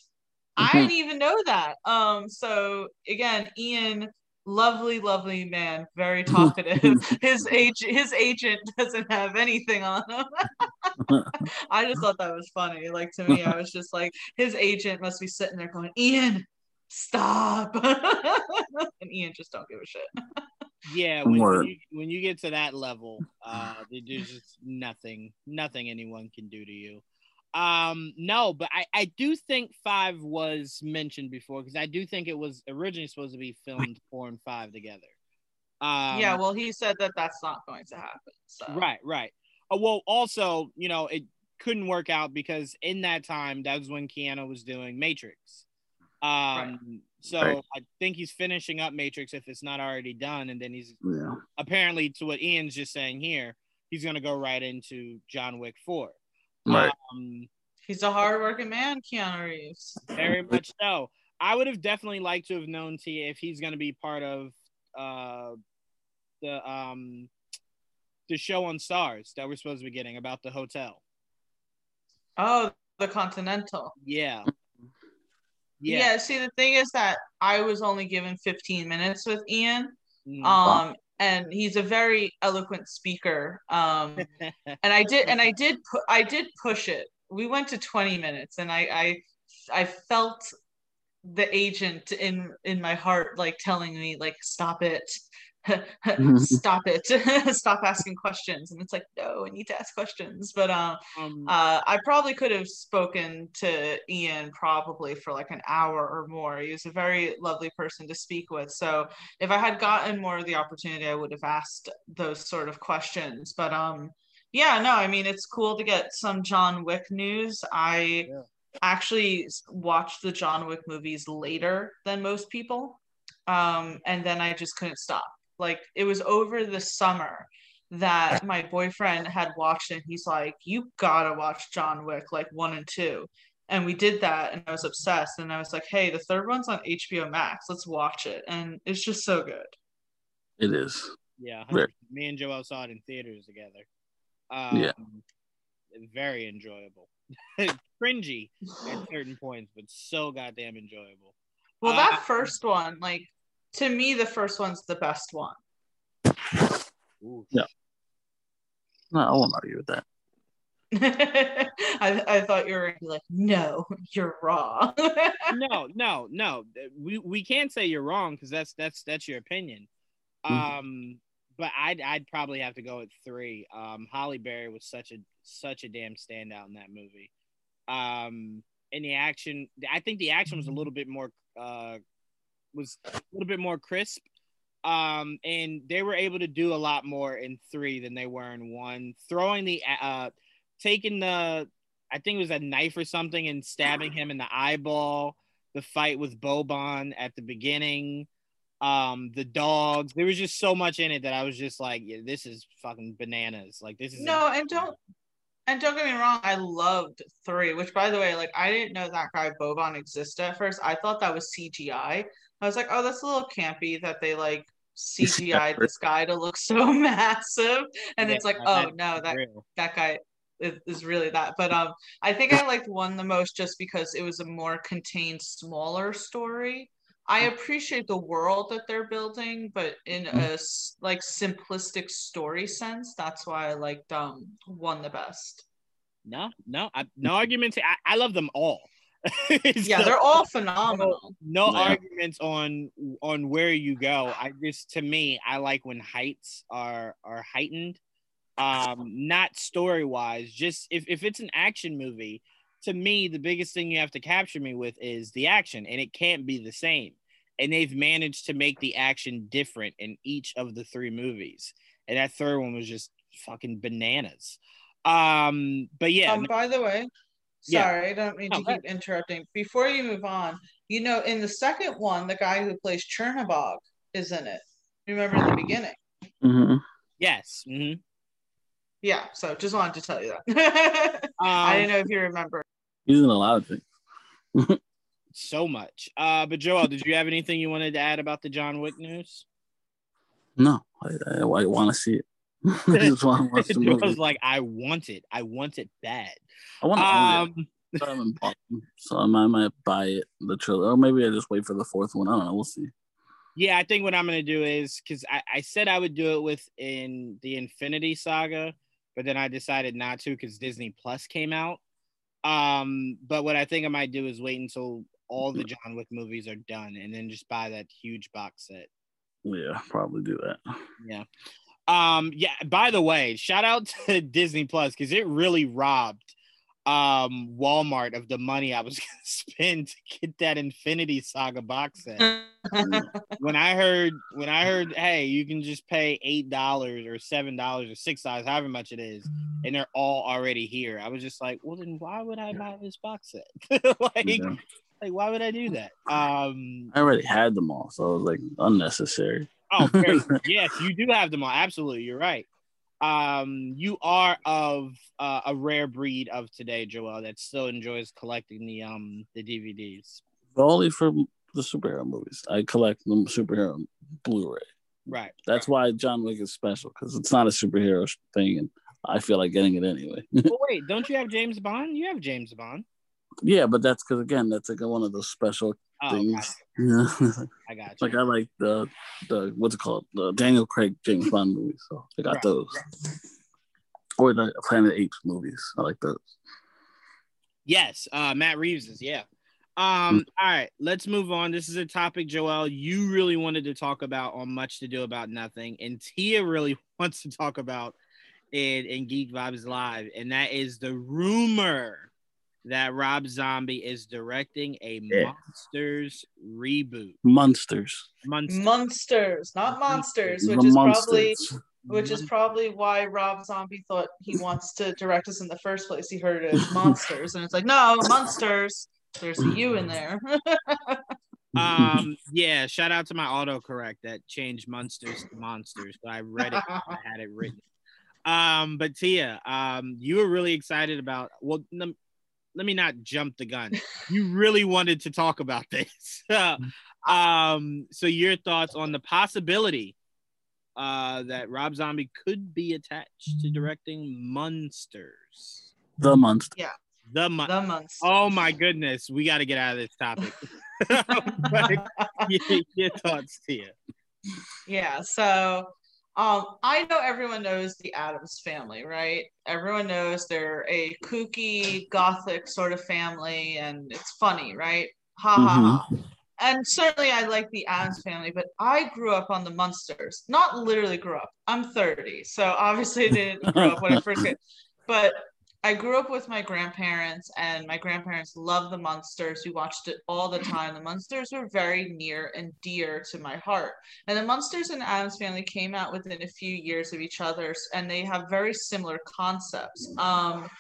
Mm-hmm. i didn't even know that. Um so again ian lovely, lovely man, very talkative. his age, his agent doesn't have anything on him. I just thought that was funny. Like to me, I was just like, his agent must be sitting there going, Ian, stop. and Ian just don't give a shit. yeah, when, when, you, when you get to that level, uh, there's just nothing, nothing anyone can do to you. Um, no, but I, I do think five was mentioned before because I do think it was originally supposed to be filmed four and five together. Um, yeah, well, he said that that's not going to happen. So. Right, right. Uh, well, also, you know, it couldn't work out because in that time, that was when Keanu was doing Matrix. Um, right. so right. I think he's finishing up Matrix if it's not already done, and then he's yeah. apparently to what Ian's just saying here, he's gonna go right into John Wick four. Right. Um, He's a hardworking man, Keanu Reeves. Very much so. I would have definitely liked to have known Tia if he's going to be part of uh, the um the show on Starz that we're supposed to be getting about the hotel. Oh, the Continental. Yeah. Yeah. yeah. See, the thing is that I was only given 15 minutes with Ian. Mm-hmm. Um, and he's a very eloquent speaker. Um, and I did, and I did, pu- I did push it. We went to 20 minutes, and I, I, I felt the agent in in my heart like telling me like stop it stop it. Stop asking questions. And it's like no i need to ask questions. But uh, um, uh, i probably could have spoken to ian probably for like an hour or more. He was a very lovely person to speak with. So if i had gotten more of the opportunity i would have asked those sort of questions. But um yeah no i mean it's cool to get some john wick news. I yeah. actually watched the john wick movies later than most people. Um, and then i just couldn't stop like it was over the summer that my boyfriend had watched and he's like you gotta watch john wick like one and two. And we did that and i was obsessed and i was like hey the third one's on hbo max let's watch it. And it's just so good. It is. Yeah me and joel saw it in theaters together. Um, yeah. very enjoyable. Cringy at certain points but so goddamn enjoyable. Well uh, that first one like to me, the first one's the best one. Yeah. No, I won't argue with that. I, I thought you were like, no, you're wrong. no, no, no. We we can't say you're wrong because that's that's that's your opinion. Mm-hmm. Um, but I'd I'd probably have to go with three. Um, Halle Berry was such a such a damn standout in that movie. Um, and the action, I think the action was a little bit more uh was a little bit more crisp. Um, and they were able to do a lot more in three than they were in one. Throwing the uh, taking the, I think it was a knife or something, and stabbing him in the eyeball. The fight with Boban at the beginning. Um, the dogs. There was just so much in it that I was just like, yeah, this is fucking bananas. Like this is no, and don't and don't get me wrong, I loved three, which by the way, like I didn't know that guy Boban existed at first. I thought that was CGI. I was like, oh, that's a little campy that they like CGI this guy to look so massive, and yeah, it's like, oh no, that real. that guy is, is really that. But um, I think I liked one the most just because it was a more contained, smaller story. I mm. appreciate the world that they're building, but in a like simplistic story sense, that's why I liked um one the best. No, no, I, no arguments. I, I love them all. yeah, they're all phenomenal. No, no yeah. arguments on on where you go. I just to me, I like when heights are are heightened. Um, not story wise, just if, if it's an action movie, to me, the biggest thing you have to capture me with is the action, and it can't be the same. And they've managed to make the action different in each of the three movies. And that third one was just fucking bananas. Um, but yeah. Um, by the way, Sorry, yeah. I don't mean to keep interrupting. Before you move on, you know, in the second one, the guy who plays Czernobog is in it. Remember in the beginning? Mm-hmm. Yes. Mm-hmm. Yeah. So just wanted to tell you that. um, I didn't know if you remember. He's in a lot of things. so much. Uh, but Joel, did you have anything you wanted to add about the John Wick news? No, I, I, I want to see it. I just want to the movie. was like, I want it. I want it bad. I want to um, own it. so I might, might buy it, the trailer, or maybe I just wait for the fourth one. I don't know. We'll see. Yeah, I think what I'm gonna do is because I, I said I would do it with in the Infinity Saga, but then I decided not to because Disney Plus came out. Um, but what I think I might do is wait until all the John Wick movies are done and then just buy that huge box set. Yeah, probably do that. Yeah. Um, yeah, by the way, shout out to Disney Plus because it really robbed um Walmart of the money I was gonna spend to get that Infinity Saga box set. when I heard when I heard, hey, you can just pay eight dollars or seven dollars or six dollars, however much it is, and they're all already here. I was just like, well then why would I buy this box set? like yeah. like why would I do that? Um I already had them all, so it was like unnecessary. Oh, yes, you do have them all. Absolutely, you're right. Um, you are of uh, a rare breed of today, Joel, that still enjoys collecting the um the DVDs. Only for the superhero movies. I collect the superhero Blu-ray. Right. That's why John Wick is special because it's not a superhero thing, and I feel like getting it anyway. well, wait, don't you have James Bond? You have James Bond. Yeah, but that's because again, that's like one of those special oh, things. Yeah. I got you. like I like the the what's it called the Daniel Craig James Bond movies, so I got right. those. Or the Planet Apes movies, I like those. Yes, uh, Matt is. yeah. Um, mm. all right, let's move on. This is a topic, Joel, you really wanted to talk about on Much to Do About Nothing, and Tia really wants to talk about it in Geek Vibes Live, and that is the rumor that Rob Zombie is directing a yeah. Monsters reboot. Monsters. Monsters. Monsters, not monsters, which the is monsters. probably which is probably why Rob Zombie thought he wants to direct us in the first place. He heard it as monsters, and it's like, no, monsters. There's a U in there. um, yeah. Shout out to my autocorrect that changed monsters to monsters, but I read it, I had it written. Um, but Tia, um, you were really excited about. Well, n- let me not jump the gun. You really wanted to talk about this. um, so your thoughts on the possibility uh, that Rob Zombie could be attached to directing Monsters. The Monster. Yeah. The, mon- the Monster. Oh my goodness, we got to get out of this topic. your, your thoughts, Tia. Yeah. So um, I know everyone knows the Addams family, right? Everyone knows they're a kooky, gothic sort of family, and it's funny, right? Ha mm-hmm. ha ha. And certainly I like the Addams family, but I grew up on the Munsters. Not literally grew up. I'm 30, so obviously I didn't grow up when I first came. But I grew up with my grandparents, and my grandparents loved the Munsters. We watched it all the time. The Munsters were very near and dear to my heart. And the Munsters and Addams Family came out within a few years of each other, and they have very similar concepts. Um,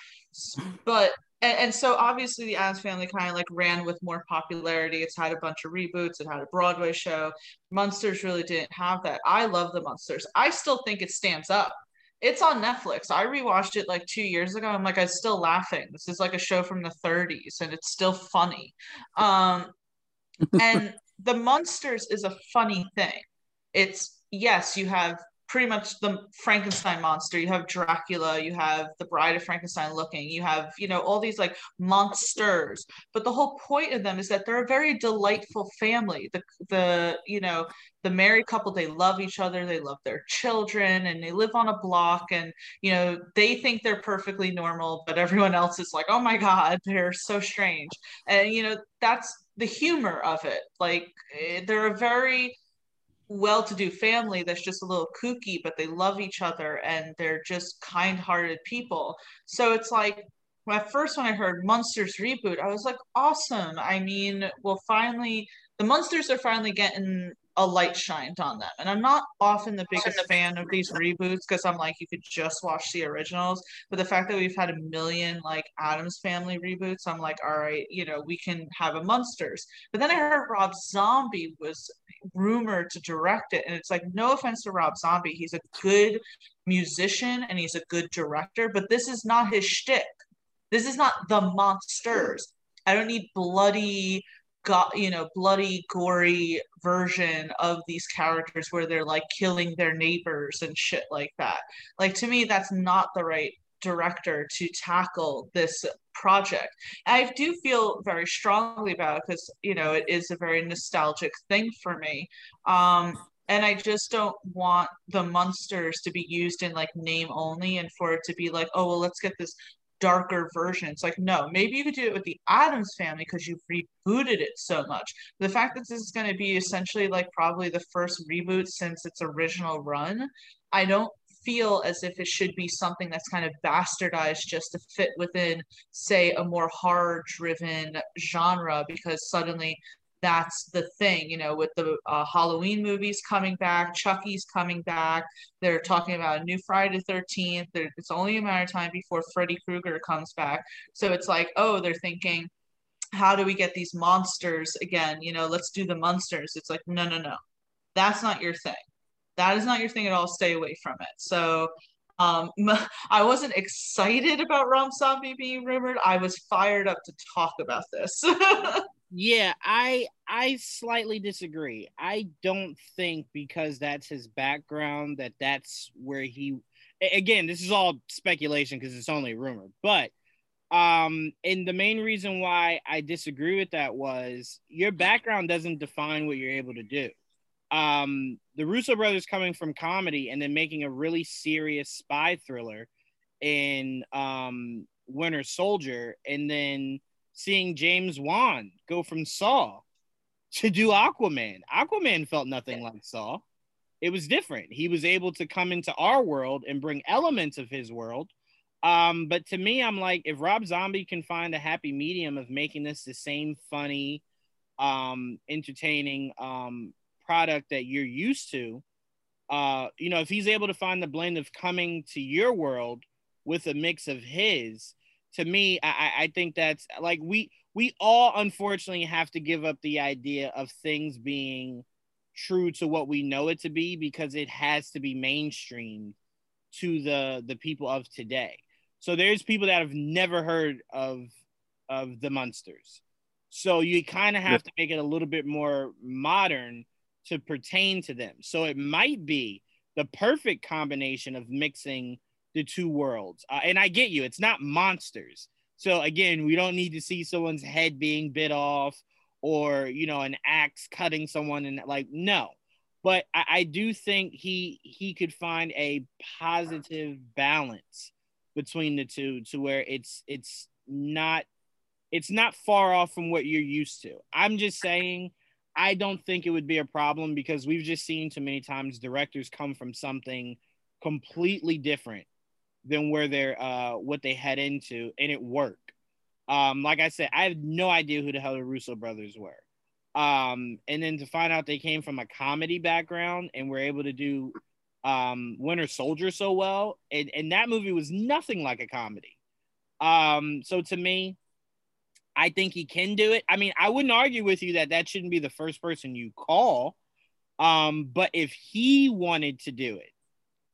but and, and, so obviously the Addams Family kind of like ran with more popularity. It's had a bunch of reboots. It had a Broadway show. Munsters really didn't have that. I love the Munsters. I still think it stands up it's on Netflix. I rewatched it like two years ago. I'm like, I'm still laughing. This is like a show from the 30s and it's still funny. Um, and the Munsters is a funny thing. It's yes, you have pretty much the Frankenstein monster. You have Dracula, you have the Bride of Frankenstein looking, you have, you know, all these like monsters. But the whole point of them is that they're a very delightful family. The the, you know, the married couple, they love each other, they love their children, and they live on a block and you know, they think they're perfectly normal, but everyone else is like, oh my God, they're so strange. And you know, that's the humor of it. Like eh, they're a very well-to-do family that's just a little kooky but they love each other and they're just kind-hearted people. So it's like at first when i heard Munsters reboot i was like awesome. I mean well finally the Munsters are finally getting a light shined on them. And I'm not often the biggest fan of these reboots because I'm like, you could just watch the originals. But the fact that we've had a million like Addams Family reboots, I'm like, all right, you know, we can have a Munsters. But then I heard Rob Zombie was rumored to direct it. And it's like, no offense to Rob Zombie, he's a good musician and he's a good director, but this is not his shtick. This is not the Munsters. I don't need bloody got you know bloody gory version of these characters where they're like killing their neighbors and shit like that. Like to me that's not the right director to tackle this project. I do feel very strongly about it because you know it is a very nostalgic thing for me. Um and I just don't want the Munsters to be used in like name only and for it to be like, oh well, let's get this darker version. It's like, no, maybe you could do it with the Addams family because you've rebooted it so much. The fact that this is going to be essentially like probably the first reboot since its original run, I don't feel as if it should be something that's kind of bastardized just to fit within, say, a more horror driven genre because suddenly that's the thing, you know, with the uh, Halloween movies coming back, Chucky's coming back. They're talking about a new Friday the 13th. it's only a matter of time before Freddy Krueger comes back. So it's like, oh, they're thinking, how do we get these monsters again? You know, let's do the Munsters. It's like, no, no, no. That's not your thing. That is not your thing at all. Stay away from it. So um, I wasn't excited about Rob Zombie being rumored. I was fired up to talk about this. Yeah, I I slightly disagree. I don't think because that's his background that that's where he again, this is all speculation because it's only rumor, but um and the main reason why I disagree with that was your background doesn't define what you're able to do. Um the Russo brothers coming from comedy and then making a really serious spy thriller in um Winter Soldier and then seeing James Wan go from Saw to do Aquaman. Aquaman felt nothing like Saw. It was different. He was able to come into our world and bring elements of his world. Um, but to me, I'm like, if Rob Zombie can find a happy medium of making this the same funny, um, entertaining um, product that you're used to, uh, you know, if he's able to find the blend of coming to your world with a mix of his, to me, I, I think that's like we we all unfortunately have to give up the idea of things being true to what we know it to be because it has to be mainstream to the the people of today. So there's people that have never heard of of the Munsters. So you kind of have to make it a little bit more modern to pertain to them. So it might be the perfect combination of mixing the two worlds. Uh, and I get you, it's not monsters. So again, we don't need to see someone's head being bit off or you know an axe cutting someone and like no. But I, I do think he he could find a positive balance between the two to where it's it's not it's not far off from what you're used to. I'm just saying I don't think it would be a problem because we've just seen too many times directors come from something completely different than where they're uh what they head into and it worked. Um, like I said, I had no idea who the hell the Russo brothers were. Um, and then to find out they came from a comedy background and were able to do um Winter Soldier so well, and, and that movie was nothing like a comedy. Um, so to me, I think he can do it. I mean, I wouldn't argue with you that that shouldn't be the first person you call. Um, but if he wanted to do it,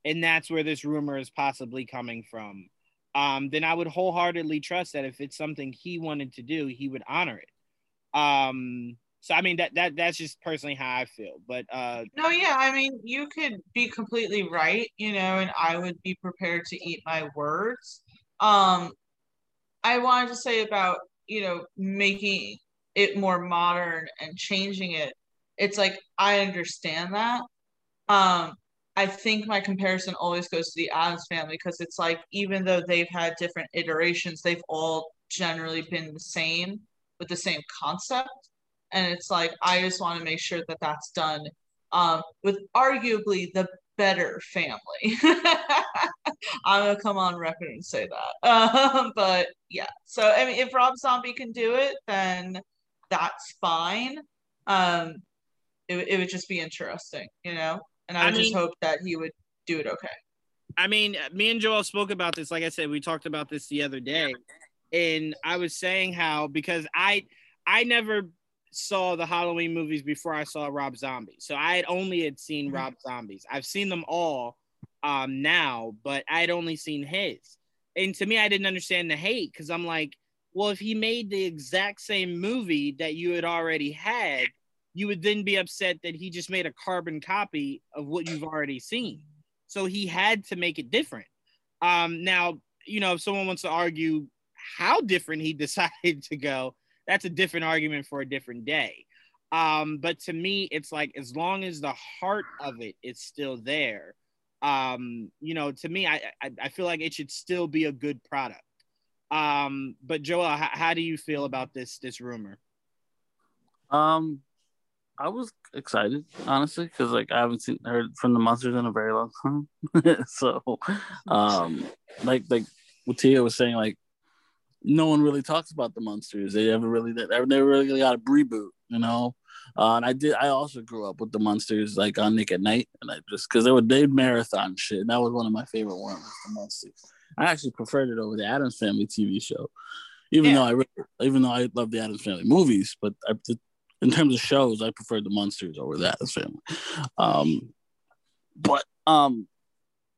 and that's where this rumor is possibly coming from, um, then I would wholeheartedly trust that if it's something he wanted to do, he would honor it. Um, so I mean that that that's just personally how I feel. But uh No, yeah, I mean you could be completely right, you know, and I would be prepared to eat my words. Um I wanted to say about, you know, making it more modern and changing it. It's like I understand that. Um I think my comparison always goes to the Addams family because it's like even though they've had different iterations, they've all generally been the same with the same concept. And it's like I just want to make sure that that's done um, with arguably the better family. I'm gonna come on record and say that. Um, but yeah, so I mean, if Rob Zombie can do it, then that's fine. Um, it, it would just be interesting, you know and I, I just hope that he would do it okay. I mean, me and Joel spoke about this. Like I said, we talked about this the other day, and I was saying how because I I never saw the Halloween movies before I saw Rob Zombie, so I had only had seen mm-hmm. Rob Zombies. I've seen them all um now, but I had only seen his. And to me, I didn't understand the hate because I'm like, well, if he made the exact same movie that you had already had, you would then be upset that he just made a carbon copy of what you've already seen. So he had to make it different. Um, now, you know, if someone wants to argue how different he decided to go, that's a different argument for a different day. Um, but to me, it's like as long as the heart of it is still there, um, you know, to me, I, I, I feel like it should still be a good product. Um, but Joel, how, how do you feel about this this rumor? Um, I was excited, honestly, because like I haven't seen heard from the Munsters in a very long time. so, um, like like what Tia was saying, like no one really talks about the Munsters. They never really they never really got a reboot, you know. Uh, and I did. I also grew up with the Munsters, like on Nick at Night, and I just because they would they marathon shit. And that was one of my favorite ones, the Munsters. I actually preferred it over the Addams Family TV show, even yeah. though I really, even though I love the Addams Family movies. But I, the, in terms of shows, I prefer the Munsters over that family. Um, but um,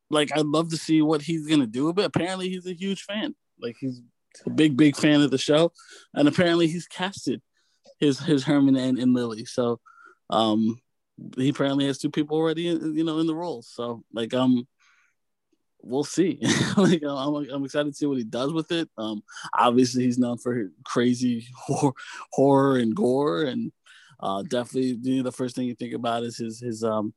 like I'd love to see what he's gonna do. But apparently, he's a huge fan. Like he's a big, big fan of the show, and apparently, he's casted his his Herman and, and Lily. So um he apparently has two people already in, you know in the roles. So like um we'll see. like I'm, I'm excited to see what he does with it. Um, obviously he's known for crazy horror, horror and gore, and uh, definitely you know, the first thing you think about is his his um,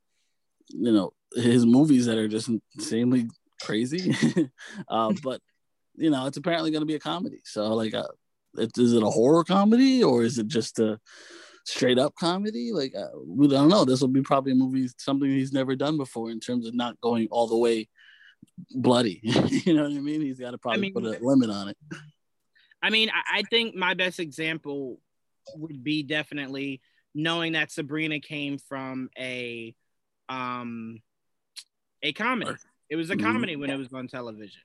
you know, his movies that are just insanely crazy. uh, but you know, it's apparently going to be a comedy. So like, uh, it, is it a horror comedy or is it just a straight up comedy? Like, uh, we don't know. This will be probably a movie, something he's never done before in terms of not going all the way bloody. you know what I mean? He's got to probably I mean, put a limit on it. I mean, I think my best example would be definitely knowing that Sabrina came from a um a comedy. It was a mm-hmm. comedy mm-hmm. when it was on television.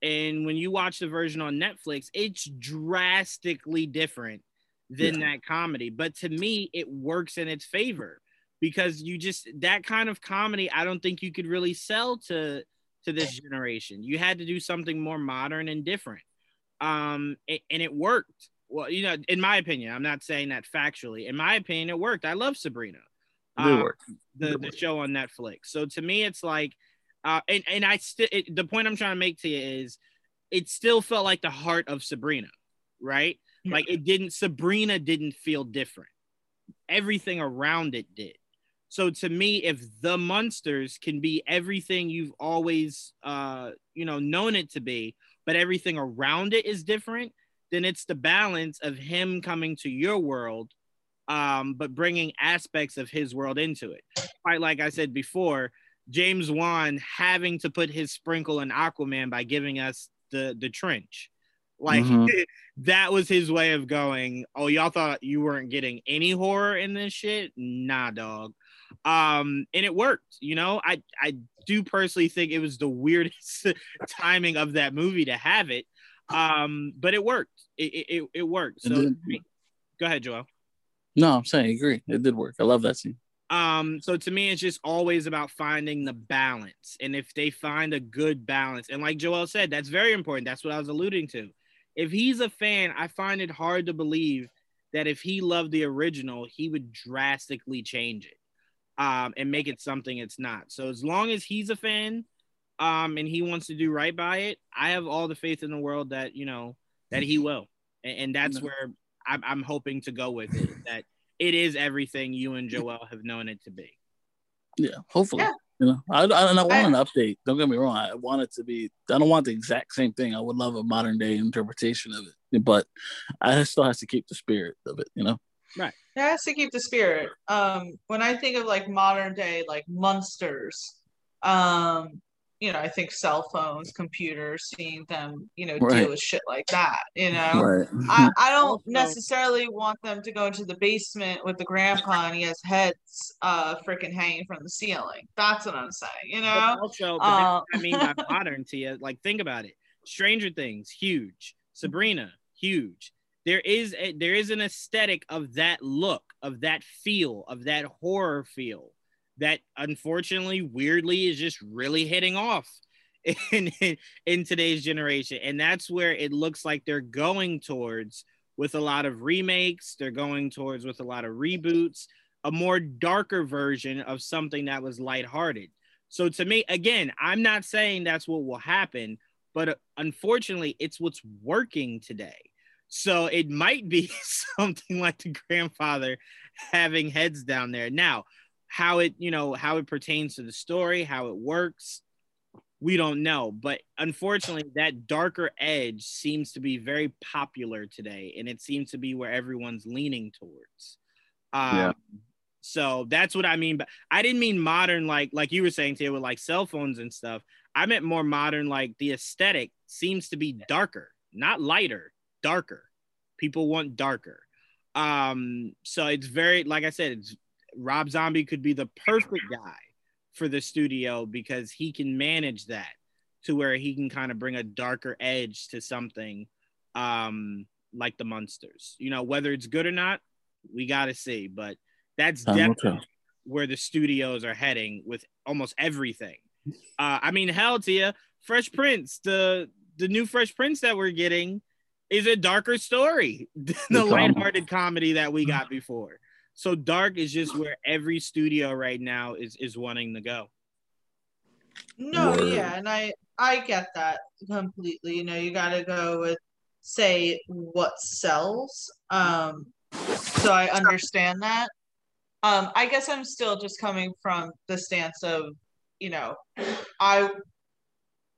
And when you watch the version on Netflix, it's drastically different than yeah. that comedy. But to me, it works in its favor because you just that kind of comedy, I don't think you could really sell to to this generation. You had to do something more modern and different. Um, it, and it worked. Well, you know, in my opinion, I'm not saying that factually. In my opinion, it worked. I love Sabrina. Uh, the, the show on Netflix. So to me, it's like, uh, and, and I still, the point I'm trying to make to you is it still felt like the heart of Sabrina, right? Like it didn't, Sabrina didn't feel different. Everything around it did. So to me, if the Munsters can be everything you've always, uh, you know, known it to be, but everything around it is different, then it's the balance of him coming to your world, um, but bringing aspects of his world into it. Quite like I said before, James Wan having to put his sprinkle in Aquaman by giving us the the trench. Like mm-hmm. that was his way of going, oh, y'all thought you weren't getting any horror in this shit? Nah, dog um and it worked you know? I i do personally think it was the weirdest timing of that movie to have it. Um but it worked. It it, it worked. So it go ahead joel. No i'm saying I agree. It did work. I love that scene. Um so to me it's just always about finding the balance. And if they find a good balance and like joel said that's very important. That's what i was alluding to. If he's a fan i find it hard to believe that if he loved the original he would drastically change it um, and make it something it's not. So as long as he's a fan um, and he wants to do right by it, I have all the faith in the world that you know that he will, and, and that's where I'm, I'm, hoping to go with it. That it is everything you and Joel have known it to be. Yeah, hopefully. Yeah. You know, I, I, I want an update. Don't get me wrong. I want it to be. I don't want the exact same thing. I would love a modern day interpretation of it, but I still has to keep the spirit of it. You know. Right. It has to keep the spirit. Um, when I think of like modern day, like Munsters, um, you know, I think cell phones, computers, seeing them, you know, right. deal with shit like that. You know, right. I, I don't necessarily want them to go into the basement with the grandpa and he has heads uh freaking hanging from the ceiling. That's what I'm saying. You know. But also, but uh, I mean by modern to you, like think about it. Stranger Things, huge. Sabrina, huge there is a, there is an aesthetic of that look, of that feel, of that horror feel that unfortunately, weirdly, is just really hitting off in, in, in today's generation, and that's where it looks like they're going towards with a lot of remakes. They're going towards with a lot of reboots, a more darker version of something that was lighthearted. So to me, again, I'm not saying that's what will happen, but uh, unfortunately, it's what's working today. So it might be something like the grandfather having heads down there. Now, how it, you know, how it pertains to the story, how it works, we don't know. But unfortunately, that darker edge seems to be very popular today, and it seems to be where everyone's leaning towards. Um, yeah. So that's what I mean. But I didn't mean modern, like like you were saying, today with like cell phones and stuff. I meant more modern, like the aesthetic seems to be darker, not lighter darker. People want darker. Um, so it's very, like I said, it's Rob Zombie could be the perfect guy for the studio because he can manage that to where he can kind of bring a darker edge to something um, like the Munsters. You know, whether it's good or not, we got to see. But that's definitely where the studios are heading with almost everything. Uh, I mean, hell to you, Fresh Prince, the the new Fresh Prince that we're getting is a darker story than the lighthearted comedy that we got before. So dark is just where every studio right now is is wanting to go. No, Word. yeah, and I I get that completely. You know, you got to go with say what sells. Um so I understand that. Um I guess I'm still just coming from the stance of, you know, I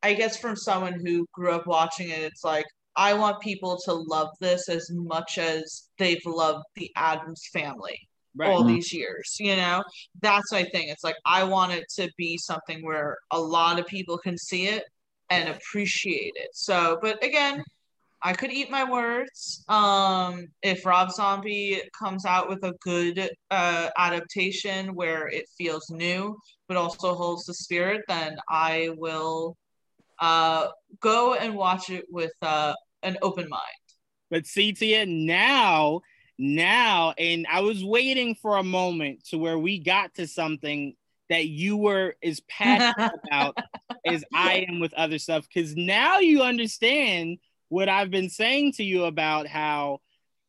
I guess from someone who grew up watching it, it's like I want people to love this as much as they've loved the Addams family right. all mm-hmm. these years. You know, that's my thing. It's like I want it to be something where a lot of people can see it and appreciate it. So, but again, I could eat my words. Um, if Rob Zombie comes out with a good uh, adaptation where it feels new but also holds the spirit, then I will uh, go and watch it with uh, an open mind. But see, Tia, now, now, and I was waiting for a moment to where we got to something that you were as passionate about as I am with other stuff. Because now you understand what I've been saying to you about how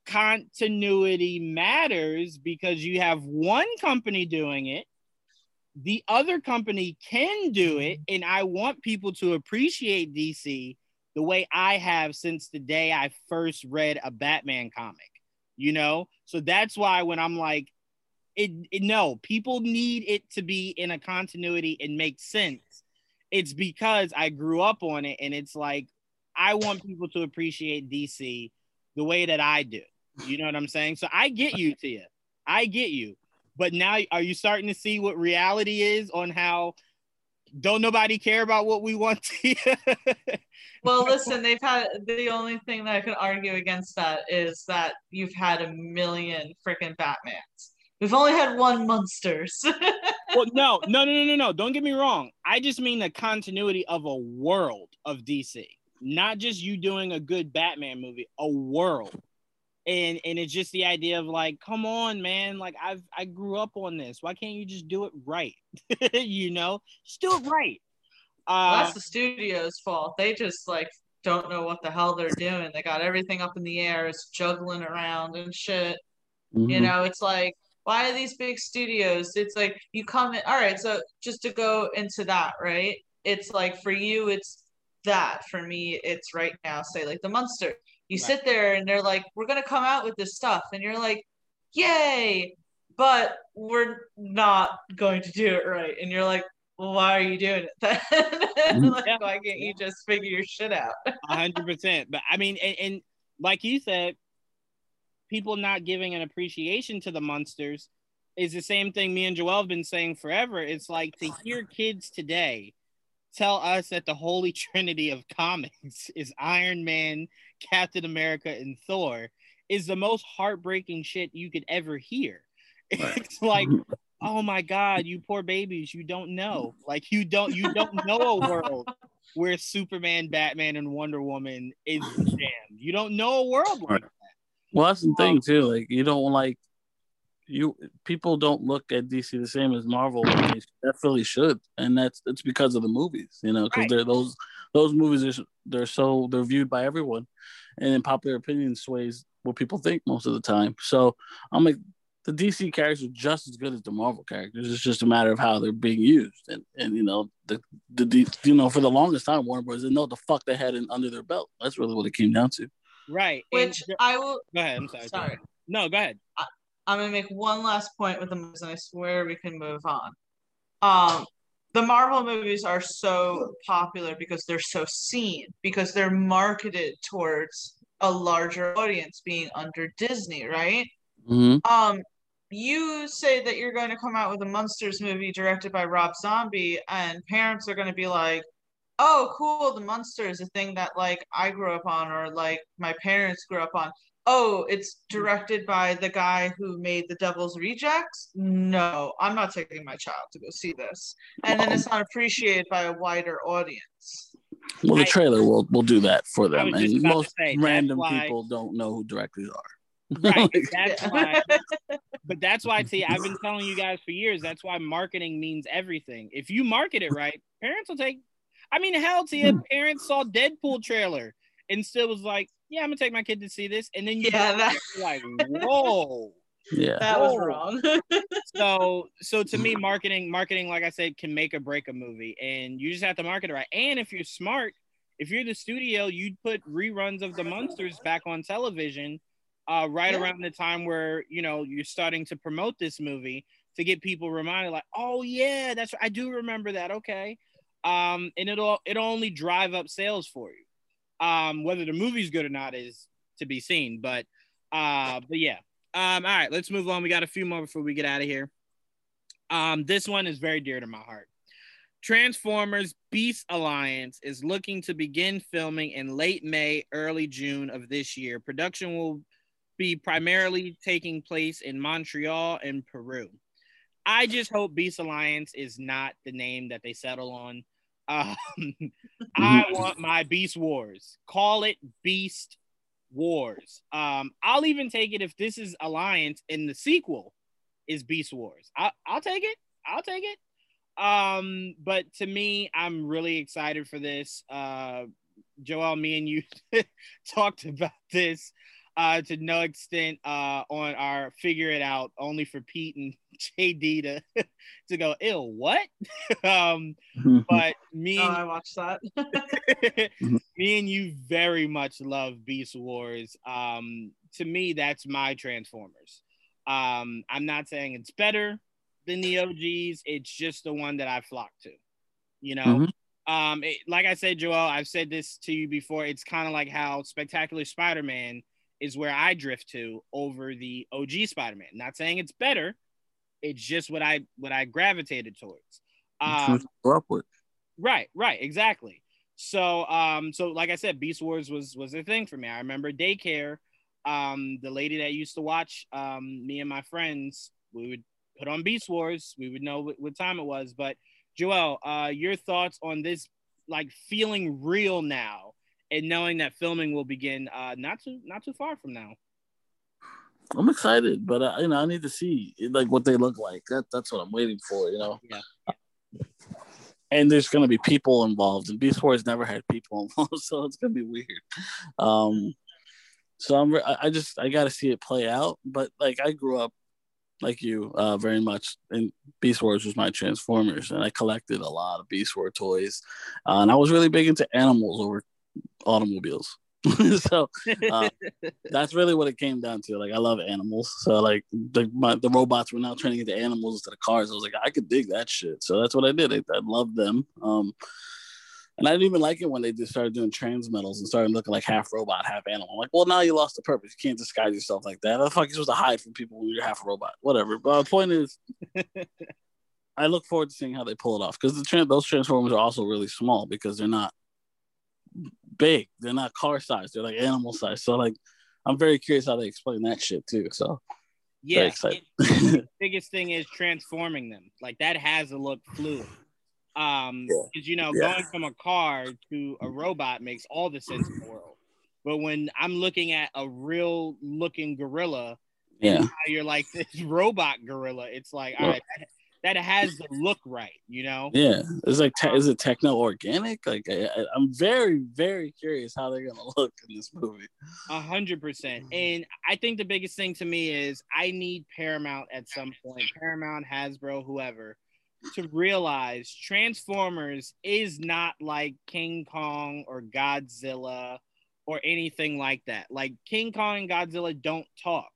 continuity matters because you have one company doing it the other company can do it and i want people to appreciate dc the way i have since the day i first read a batman comic you know? So that's why when i'm like it, it no people need it to be in a continuity and make sense. It's because i grew up on it and it's like i want people to appreciate dc the way that i do. You know what i'm saying? So i get you tia. I get you. But now, are you starting to see what reality is on how don't nobody care about what we want to? well, listen, they've had the only thing that I could argue against that is that you've had a million freaking Batmans. We've only had one Munsters well, no, no, no, no, no, no. Don't get me wrong. I just mean the continuity of a world of DC, not just you doing a good Batman movie, a world and and it's just the idea of like come on man like i've i grew up on this. Why can't you just do it right? You know? Just do it right. Uh, well, that's the studio's fault. They just like don't know what the hell they're doing. They got everything up in the air it's juggling around and shit. Mm-hmm. you know it's like why are these big studios? It's like you come in all right so just to go into that right? It's like for you it's that. For me it's right now say like the Munster you right. sit there and they're like, we're going to come out with this stuff. And you're like, yay. But we're not going to do it right. And you're like, well, why are you doing it then? Like, yeah. why can't you just figure your shit out? hundred percent. But I mean, and, and like you said, people not giving an appreciation to the Munsters is the same thing me and Joel have been saying forever. It's like to hear kids today tell us that the holy trinity of comics is Iron Man, Captain America, and Thor is the most heartbreaking shit you could ever hear. It's like, oh my god, you poor babies, you don't know. Like you don't you don't know a world where Superman, Batman, and Wonder Woman is jammed. You don't know a world like that. Well, that's the thing um, too. Like you don't like you people don't look at DC the same as Marvel. They definitely should, and that's it's because of the movies, you know, because right. they're those those movies are they're so they're viewed by everyone, and in popular opinion sways what people think most of the time. So I'm like the DC characters are just as good as the Marvel characters. It's just a matter of how they're being used, and and you know the the, you know for the longest time Warner Bros. didn't know what the fuck they had in, under their belt. That's really what it came down to. Right. Which and, I will. Go ahead. I'm sorry. Sorry. No, go ahead. I, I'm gonna make one last point with the movies, and I swear we can move on. Um, the Marvel movies are so popular because they're so seen, because they're marketed towards a larger audience, being under Disney, right? Mm-hmm. Um, you say that you're going to come out with a Munsters movie directed by Rob Zombie, and parents are going to be like, "Oh, cool! The Munsters, a thing that like I grew up on, or like my parents grew up on." Oh, it's directed by the guy who made The Devil's Rejects. No, I'm not taking my child to go see this. And then it's not appreciated by a wider audience. Well, the trailer will will do that for them, and most say, random why... people don't know who directors are. Right. That's why. But that's why. See, I've been telling you guys for years. That's why marketing means everything. If you market it right, parents will take. I mean, hell, Tia, hmm. parents saw Deadpool trailer and still was like, yeah, I'm gonna take my kid to see this, and then you yeah, that... like, whoa. Yeah, that was wrong. so, so to me, marketing, marketing, like I said, can make or break a movie, and you just have to market it right. And if you're smart, if you're the studio, you'd put reruns of the Munsters back on television, uh, right yeah. around the time where you know you're starting to promote this movie to get people reminded, like, oh yeah, that's I do remember that. Okay, um, and it'll it'll only drive up sales for you. Um, whether the movie's good or not is to be seen. But uh, but yeah. Um, all right, let's move on. We got a few more before we get out of here. Um, this one is very dear to my heart. Transformers Beast Alliance is looking to begin filming in late May, early June of this year. Production will be primarily taking place in Montreal and Peru. I just hope Beast Alliance is not the name that they settle on. Um, I want my Beast Wars. Call it Beast Wars. Um, I'll even take it if this is Alliance and the sequel is Beast Wars. I, I'll take it. I'll take it. Um, but to me, I'm really excited for this. Uh, Joel, me and you talked about this uh, to no extent uh, on our figure it out only for Pete and JD to to go ill what? Um but me oh, I watched that. Me and you very much love Beast Wars. Um to me that's my Transformers. Um I'm not saying it's better than the OGs it's just the one that I flock to you know? Mm-hmm. um it, like I said Joel I've said this to you before it's kind of like how Spectacular Spider-Man is where I drift to over the OG Spider-Man. Not saying it's better, it's just what I what I gravitated towards. Um, up with. Right, right, exactly. So, um, so like I said, Beast Wars was was a thing for me. I remember daycare. Um, the lady that used to watch um, me and my friends, we would put on Beast Wars. We would know what, what time it was. But Joel, uh, your thoughts on this, like feeling real now and knowing that filming will begin uh, not too not too far from now. I'm excited, but uh, you know I need to see like what they look like. That that's what I'm waiting for. You know. Yeah. And there's gonna be people involved, and Beast Wars never had people involved, so it's gonna be weird. Um, so I'm I just I got to see it play out. But like I grew up like you uh, very much, and Beast Wars was my Transformers, and I collected a lot of Beast Wars toys, uh, and I was really big into animals over automobiles. so uh, that's really what it came down to. Like I love animals, so like the my, the robots were now turning into animals instead of cars. I was like, I could dig that shit. So that's what I did. I, I loved them. Um, and I didn't even like it when they just started doing transmetals and started looking like half robot, half animal. I'm like, well, now you lost the purpose. You can't disguise yourself like that. How the fuck you supposed to hide from people when you're half a robot? Whatever. But the point is, I look forward to seeing how they pull it off because the trans- those transformers are also really small because they're not big. They're not car size. They're like animal size. So like, I'm very curious how they explain that shit too. So yeah, the biggest thing is transforming them. Like that has a look fluid. Um, because yeah. you know, yeah. going from a car to a robot makes all the sense in the world. But when I'm looking at a real looking gorilla, yeah, you're like this robot gorilla. It's like, all right, that, that has the look right, you know? Yeah, it's like te- is it um, techno organic? Like I, am very very curious how they're gonna look in this movie. A hundred percent, mm-hmm. and I think the biggest thing to me is I need Paramount at some point, Paramount, Hasbro, whoever, to realize Transformers is not like King Kong or Godzilla or anything like that. Like King Kong and Godzilla don't talk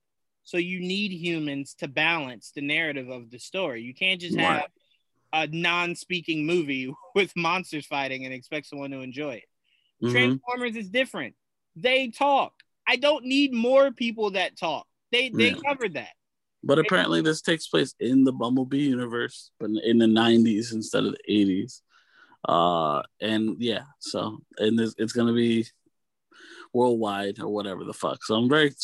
so you need humans to balance the narrative of the story. You can't just have right. a non-speaking movie with monsters fighting and expect someone to enjoy it. Mm-hmm. Transformers is different. They talk. I don't need more people that talk. They they yeah. covered that. But apparently, this takes place in the Bumblebee universe, but in the '90s instead of the '80s. Uh, and yeah, so and this, it's gonna be worldwide or whatever the fuck. So I'm very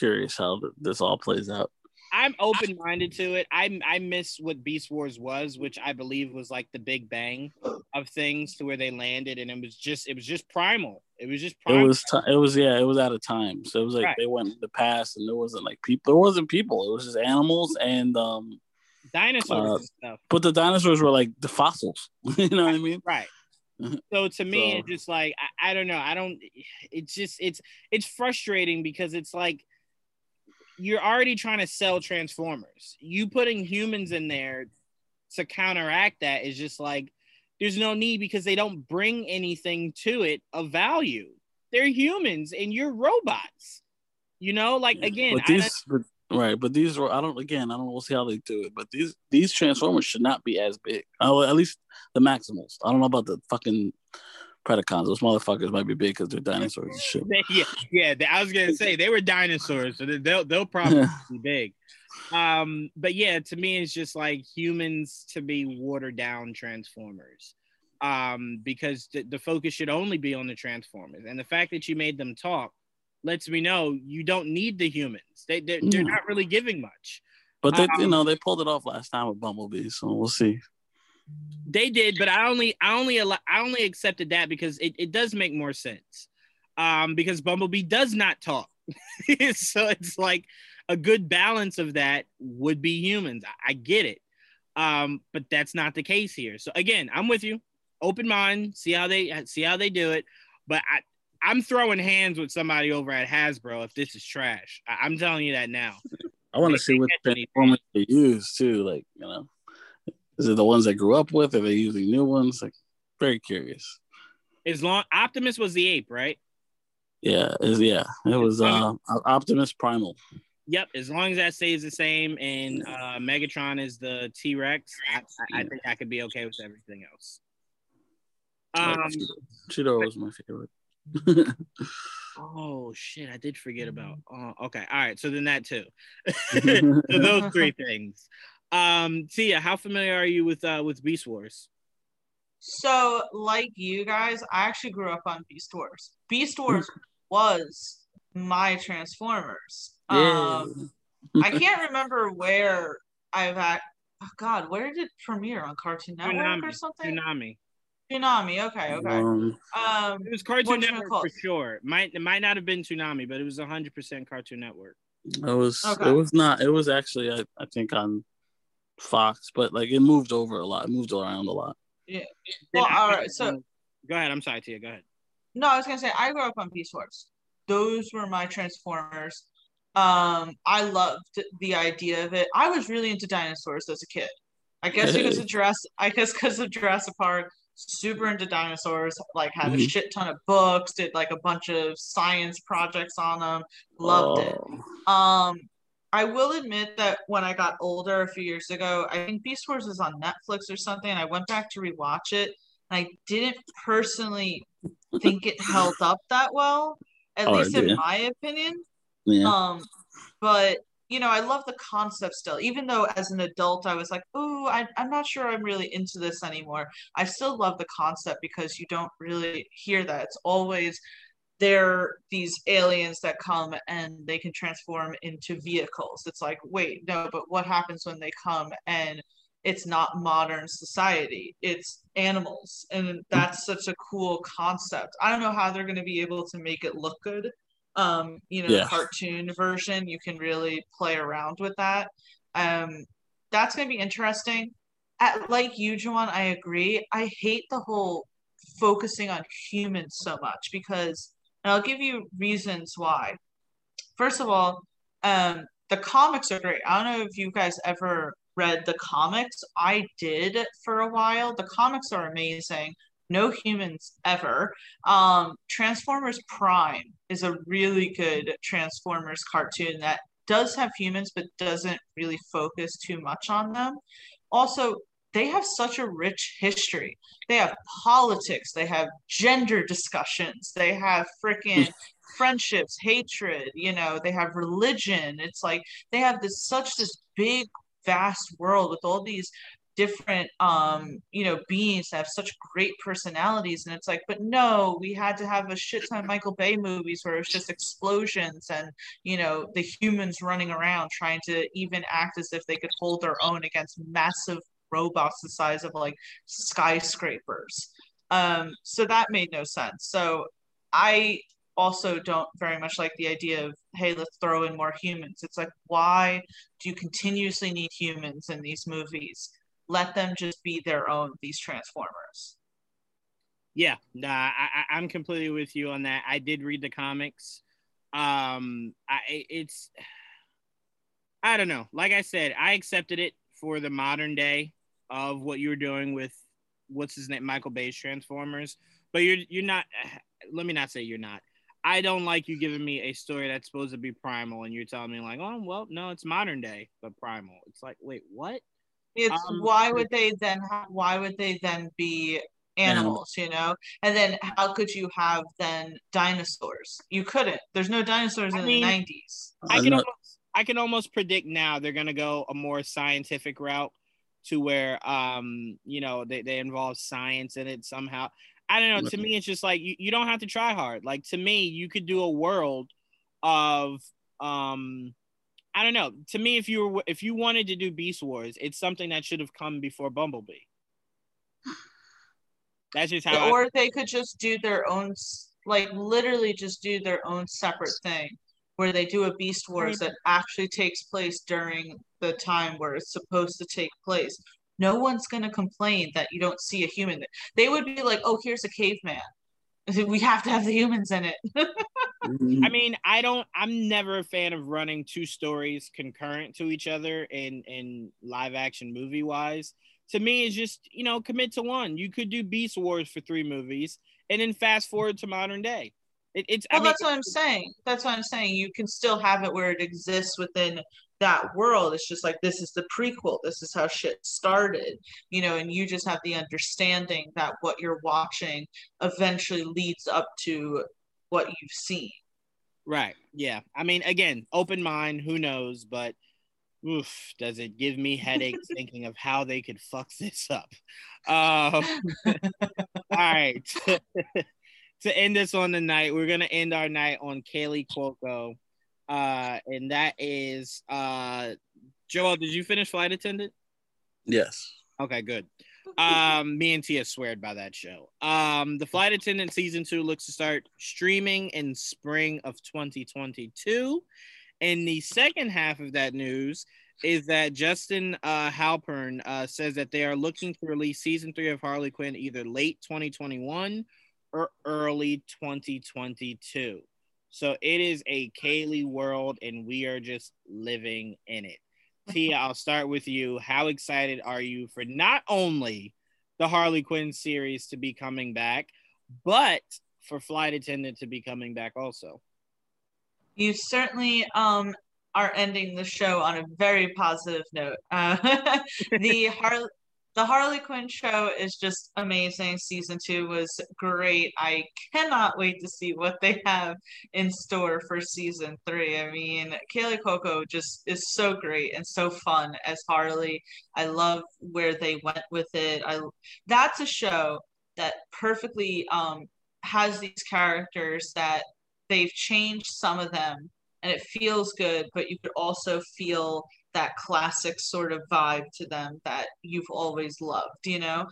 curious how this all plays out. I'm open minded to it. I I miss what Beast Wars was, which I believe was like the big bang of things to where they landed, and it was just it was just primal. It was just primal. It was t- it was yeah, it was out of time. So it was like right. they went in the past, and there wasn't like people. There wasn't people. It was just animals and um dinosaurs uh, and stuff. But the dinosaurs were like the fossils. you know what I mean? Right. so to me, so. it's just like I, I don't know. I don't. It's just it's it's frustrating because it's like you're already trying to sell Transformers. You putting humans in there to counteract that is just like there's no need because they don't bring anything to it of value. They're humans and you're robots. You know, like again, but these, but, right? But these are I don't again I don't we'll see how they do it. But these these Transformers should not be as big. Oh, at least the Maximals. I don't know about the fucking Predacons. Those motherfuckers might be big because they're dinosaurs and shit. yeah, yeah. I was gonna say they were dinosaurs, so they'll they'll probably be big. Um, but yeah, to me, it's just like humans to be watered down Transformers. Um, because the, the focus should only be on the Transformers, and the fact that you made them talk lets me know you don't need the humans. They they're, they're not really giving much. But they, um, you know, they pulled it off last time with Bumblebee, so we'll see. They did, but I only I only I only accepted that because it, it does make more sense. Um, because Bumblebee does not talk. so it's like a good balance of that would be humans. I, I get it. Um, but that's not the case here. So again, I'm with you. Open mind, see how they see how they do it. But I, I'm throwing hands with somebody over at Hasbro if this is trash. I, am telling you that now. I want to see what transformers they use too. Like, you know, is it the ones I grew up with? Are they using new ones? Like, very curious. As long Optimus was the ape, right? Yeah, is yeah. It was uh Optimus Primal. Yep, as long as that stays the same and uh Megatron is the T Rex, I, I, think I could be okay with everything else. Um, Cheetor was my favorite. oh shit, I did forget about. Oh, okay, all right. So then that too. so those three things. Um, Tia, how familiar are you with uh with Beast Wars? So, like you guys, I actually grew up on Beast Wars. Beast Wars was my Transformers. Yeah. Um, I can't remember where I've at. Oh God, where did it premiere on Cartoon Network Toonami, or something? Toonami. Toonami. Okay, okay. Um, um it was Cartoon Network for sure. Might it might not have been Toonami, but it was hundred percent Cartoon Network. It was. Okay. It was not. It was actually. I, I think on Fox, but like it moved over a lot. It moved around a lot. Yeah. Well, all right. So go ahead. I'm sorry, Tia. Go ahead. No, I was gonna say I grew up on Beast Wars. Those were my Transformers. Um, I loved the idea of it. I was really into dinosaurs as a kid. I guess because of Jurassic. I guess because of Jurassic Park. Super into dinosaurs. Like had mm-hmm. a shit ton of books. Did like a bunch of science projects on them. Loved oh. it. Um, I will admit that when I got older a few years ago, I think Beast Wars was on Netflix or something, I went back to rewatch it. And I didn't personally think it held up that well, at oh, least in my opinion. Yeah. Um, but you know, I love the concept still, even though as an adult I was like, oh, I'm not sure I'm really into this anymore. I still love the concept because you don't really hear that. It's always they're these aliens that come and they can transform into vehicles. It's like, wait, no, but what happens when they come and it's not modern society, it's animals. And that's such a cool concept. I don't know how they're going to be able to make it look good. Um, you know, yeah. cartoon version, you can really play around with that. Um, that's going to be interesting. At, like you, Juwan, I agree. I hate the whole focusing on humans so much because and I'll give you reasons why. First of all, um, the comics are great. I don't know if you guys ever read the comics. I did for a while. The comics are amazing. No humans ever. Um, Transformers Prime is a really good Transformers cartoon that does have humans but doesn't really focus too much on them. Also, they have such a rich history. They have politics, they have gender discussions, they have freaking friendships, hatred, you know, they have religion. It's like they have this such this big vast world with all these different um you know beings that have such great personalities and it's like but no we had to have a shit ton of michael bay movies where it's just explosions and you know the humans running around trying to even act as if they could hold their own against massive robots the size of like skyscrapers. Um, so that made no sense. So I also don't very much like the idea of hey let's throw in more humans it's like why do you continuously need humans in these movies let them just be their own these transformers Yeah, nah, I, I'm completely with you on that. I did read the comics. Um, I it's I don't know. Like I said, I accepted it for the modern day of what you were doing with what's his name, Michael Bay's Transformers. But you're you're not. Let me not say you're not. I don't like you giving me a story that's supposed to be primal and you're telling me like, oh well, no, it's modern day, but primal. It's like, wait, what? It's um, why would they then? Have, why would they then be animals? You know, and then how could you have then dinosaurs? You couldn't. There's no dinosaurs I in mean, the '90s. I can almost, I can almost predict now they're gonna go a more scientific route to where um you know they, they involve science in it somehow I don't know. To me, it's just like you, you don't have to try hard. Like to me, you could do a world of um I don't know. To me, if you were if you wanted to do Beast Wars, it's something that should have come before Bumblebee. That's just how. Or I, they could just do their own, like literally just do their own separate thing, where they do a Beast Wars that actually takes place during the time where it's supposed to take place, no one's going to complain that you don't see a human. They would be like, oh, here's a caveman. We have to have the humans in it. Mm-hmm. I mean, I don't. I'm never a fan of running two stories concurrent to each other in in live action movie wise. To me, it's just you know commit to one. You could do Beast Wars for three movies and then fast forward to modern day. It, it's well, I mean, that's what I'm saying. That's what I'm saying. You can still have it where it exists within that world. It's just like this is the prequel. This is how shit started, you know, and you just have the understanding that what you're watching eventually leads up to what you've seen. Right. Yeah. I mean, again, open mind. Who knows? But oof, does it give me headaches thinking of how they could fuck this up? Um, all right. to end this on the night, we're gonna end our night on Kaley Cuoco uh, and that is uh, Joel. Did you finish Flight Attendant? Yes. Okay, good. Um, me and Tia sweared by that show. Um, the Flight Attendant season two looks to start streaming in spring of 2022. And the second half of that news is that Justin uh, Halpern uh, says that they are looking to release season three of Harley Quinn either late 2021 or early 2022. So it is a Kaley world, and we are just living in it. Tia, I'll start with you. How excited are you for not only the Harley Quinn series to be coming back, but for Flight Attendant to be coming back also? You certainly um, are ending the show on a very positive note. Uh, the Harley the Harley Quinn show is just amazing. Season two was great. I cannot wait to see what they have in store for season three. I mean, Kaley Cuoco just is so great and so fun as Harley. I love where they went with it. I that's a show that perfectly um, has these characters that they've changed some of them and it feels good, but you could also feel that classic sort of vibe to them that you've always loved you know?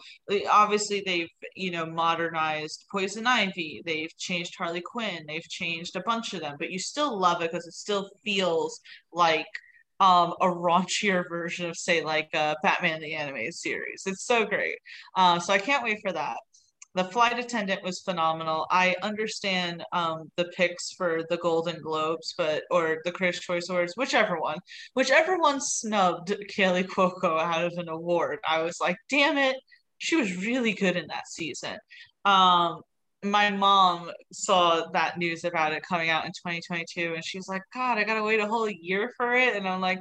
Obviously they've you know modernized poison ivy they've changed harley quinn they've changed a bunch of them but you still love it because it still feels like um, a raunchier version of say like uh, batman the animated series. It's so great. Uh, so i can't wait for that the flight attendant was phenomenal. I understand um, the picks for the Golden Globes, but or the Critics' Choice Awards, whichever one, whichever one snubbed Kaley Cuoco out of an award. I was like, damn it, she was really good in that season. Um, my mom saw that news about it coming out in 2022, and she's like, God, I gotta wait a whole year for it, and I'm like,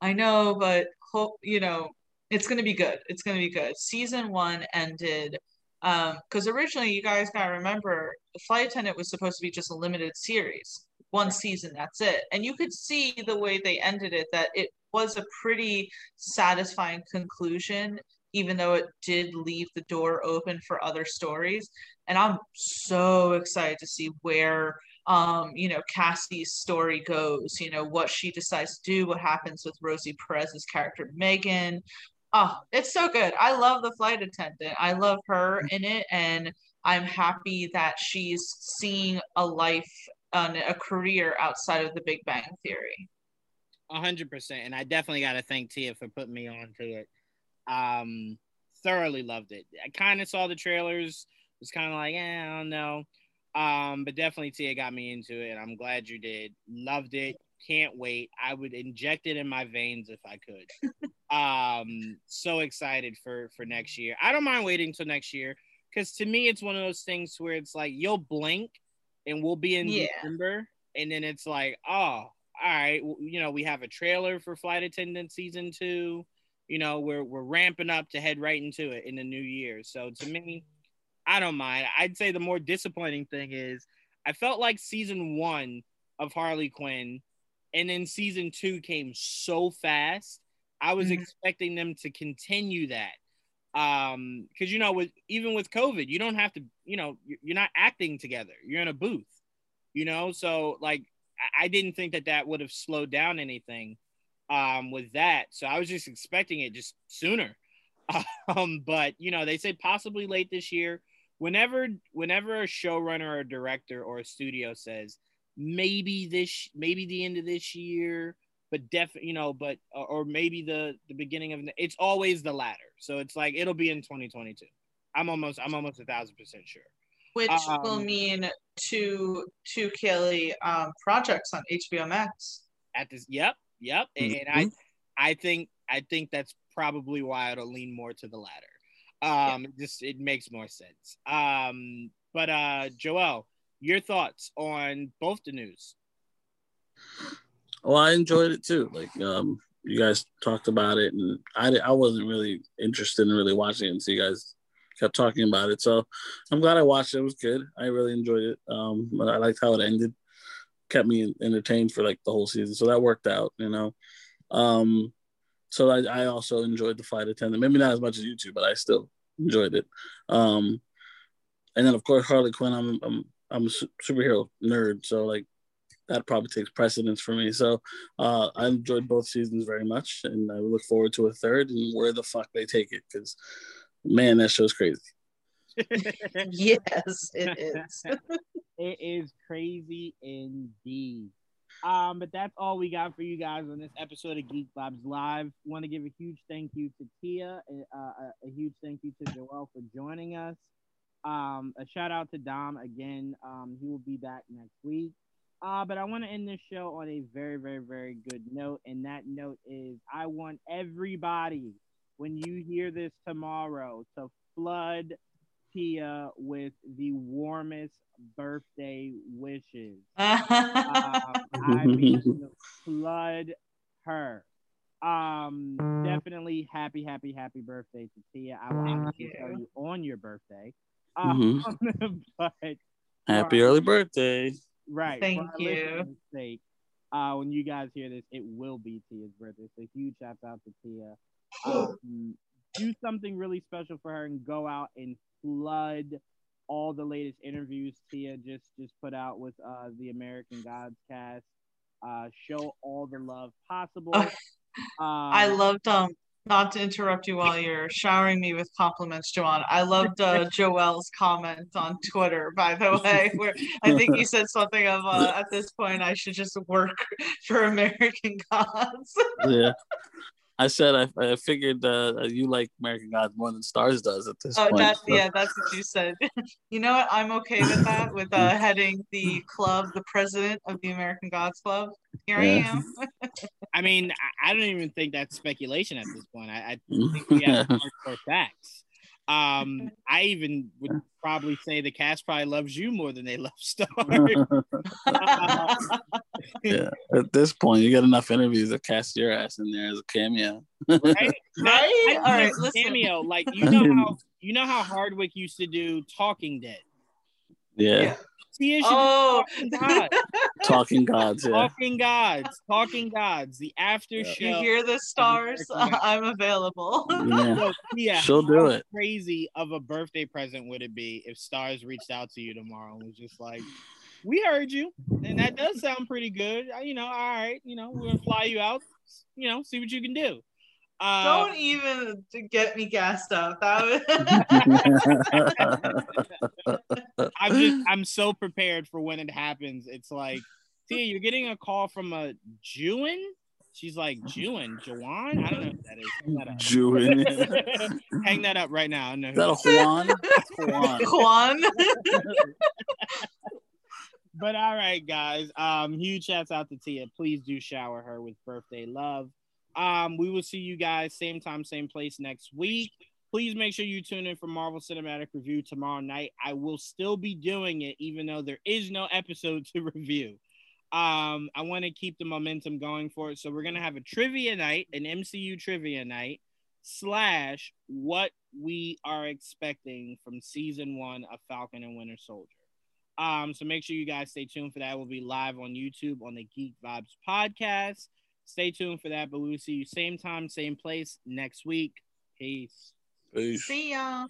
I know, but hope you know, it's gonna be good. It's gonna be good. Season one ended because um, originally you guys gotta remember the flight attendant was supposed to be just a limited series one season that's it. And you could see the way they ended it that it was a pretty satisfying conclusion even though it did leave the door open for other stories. And i'm so excited to see where um, you know, Cassie's story goes, you know, what she decides to do, what happens with Rosie Perez's character Megan, Oh, it's so good. I love the flight attendant. I love her in it, and I'm happy that she's seeing a life and a career outside of the Big Bang Theory. A hundred percent, and I definitely got to thank Tia for putting me on to it. Um, thoroughly loved it. I kind of saw the trailers was kind of like, eh, I don't know. Um, but definitely Tia got me into it, and I'm glad you did. Loved it. Can't wait. I would inject it in my veins if I could. um, so excited for for next year. I don't mind waiting till next year because to me it's one of those things where it's like you'll blink and we'll be in yeah. December, and then it's like, oh, all right, you know, we have a trailer for Flight Attendant season two. You know, we're we're ramping up to head right into it in the new year. So to me, I don't mind. I'd say the more disappointing thing is I felt like season one of Harley Quinn and then season two came so fast. I was mm-hmm. expecting them to continue that. Um, because you know, with even with COVID, you don't have to, you know, you're not acting together, you're in a booth, you know, so like I didn't think that that would have slowed down anything um with that. So I was just expecting it just sooner. Um, but you know, they say possibly late this year whenever whenever a showrunner or a director or a studio says maybe this maybe the end of this year but definitely you know but or maybe the the beginning of it's always the latter so it's like it'll be in 2022 i'm almost i'm almost a thousand percent sure which um, will mean two two Kaley um projects on hbo max at this yep yep mm-hmm. and i i think i think that's probably why it'll lean more to the latter um, yeah. just it makes more sense. Um, but uh, Joel, your thoughts on both the news? Well, I enjoyed it too. Like um, you guys talked about it, and I I wasn't really interested in really watching it until you guys kept talking about it. So I'm glad I watched it. It was good. I really enjoyed it. Um, but I liked how it ended. Kept me entertained for like the whole season. So that worked out, you know. Um, so I, I also enjoyed the flight attendant. Maybe not as much as you two, but I still enjoyed it. Um, and then of course Harley Quinn. I'm I'm I'm a superhero nerd, so like that probably takes precedence for me. So uh, I enjoyed both seasons very much, and I look forward to a third and where the fuck they take it because man, that show's crazy. yes, it is. it is crazy indeed. Um, but that's all we got for you guys on this episode of Geek Vibes Live. Want to give a huge thank you to Tia, uh, a, a huge thank you to Joel for joining us. Um, a shout out to Dom again. Um, he will be back next week. Uh, but I want to end this show on a very, very, very good note. And that note is I want everybody, when you hear this tomorrow, to flood Tia with the warmest birthday wishes. um, I mean, flood her. Um, definitely happy, happy, happy birthday to Tia. I will obviously tell you on your birthday. Um, mm-hmm. but happy early birthday. Right. Thank you. Sake, uh, when you guys hear this, it will be Tia's birthday. So huge shout out to Tia. Um, do something really special for her and go out and flood all the latest interviews Tia just just put out with uh, the American Gods cast. Uh, show all the love possible. um, I loved um not to interrupt you while you're showering me with compliments, Juwan. I loved uh, Joel's comment on Twitter, by the way, where I think he said something of uh, at this point I should just work for American Gods. yeah, I said I, I figured uh, you like American Gods more than Starz does at this oh, point. That's, so. yeah, that's what you said. you know what? I'm okay with that. With uh, heading the club, the president of the American Gods Club. Here yeah. I am. I mean, I don't even think that's speculation at this point. I, I think we have hardcore facts. Um, I even would probably say the cast probably loves you more than they love Star. yeah, at this point, you got enough interviews to cast your ass in there as a cameo. right, right. All right, cameo. Like you know how you know how Hardwick used to do Talking Dead. yeah. yeah oh, talking gods, yeah. talking gods, talking gods. The after yeah. show. You hear the Starz? I'm available. Yeah, yeah. she'll do it. Crazy of a birthday present would it be if Starz reached out to you tomorrow and was just like, "We heard you, and that does sound pretty good. You know, all right, you know, we're gonna fly you out. You know, see what you can do." Uh, Don't even get me gassed up. That was... I'm just I'm so prepared for when it happens. It's like, see, you're getting a call from a Jewin. She's like Jewin, Jawan. I don't know what that is. Hang that up. Jewin. Hang that up right now. No. Is that a Juan? Juan. Juan. but all right, guys. Um, huge shouts out to Tia. Please do shower her with birthday love. Um, we will see you guys same time, same place next week. Please make sure you tune in for Marvel Cinematic Review tomorrow night. I will still be doing it, even though there is no episode to review. Um, I want to keep the momentum going for it. So we're gonna have a trivia night, an MCU trivia night, slash what we are expecting from season one of Falcon and Winter Soldier. Um, so make sure you guys stay tuned for that. We'll be live on YouTube on the Geek Vibes podcast. Stay tuned for that, but we will see you same time, same place next week. Peace. Peace. See y'all.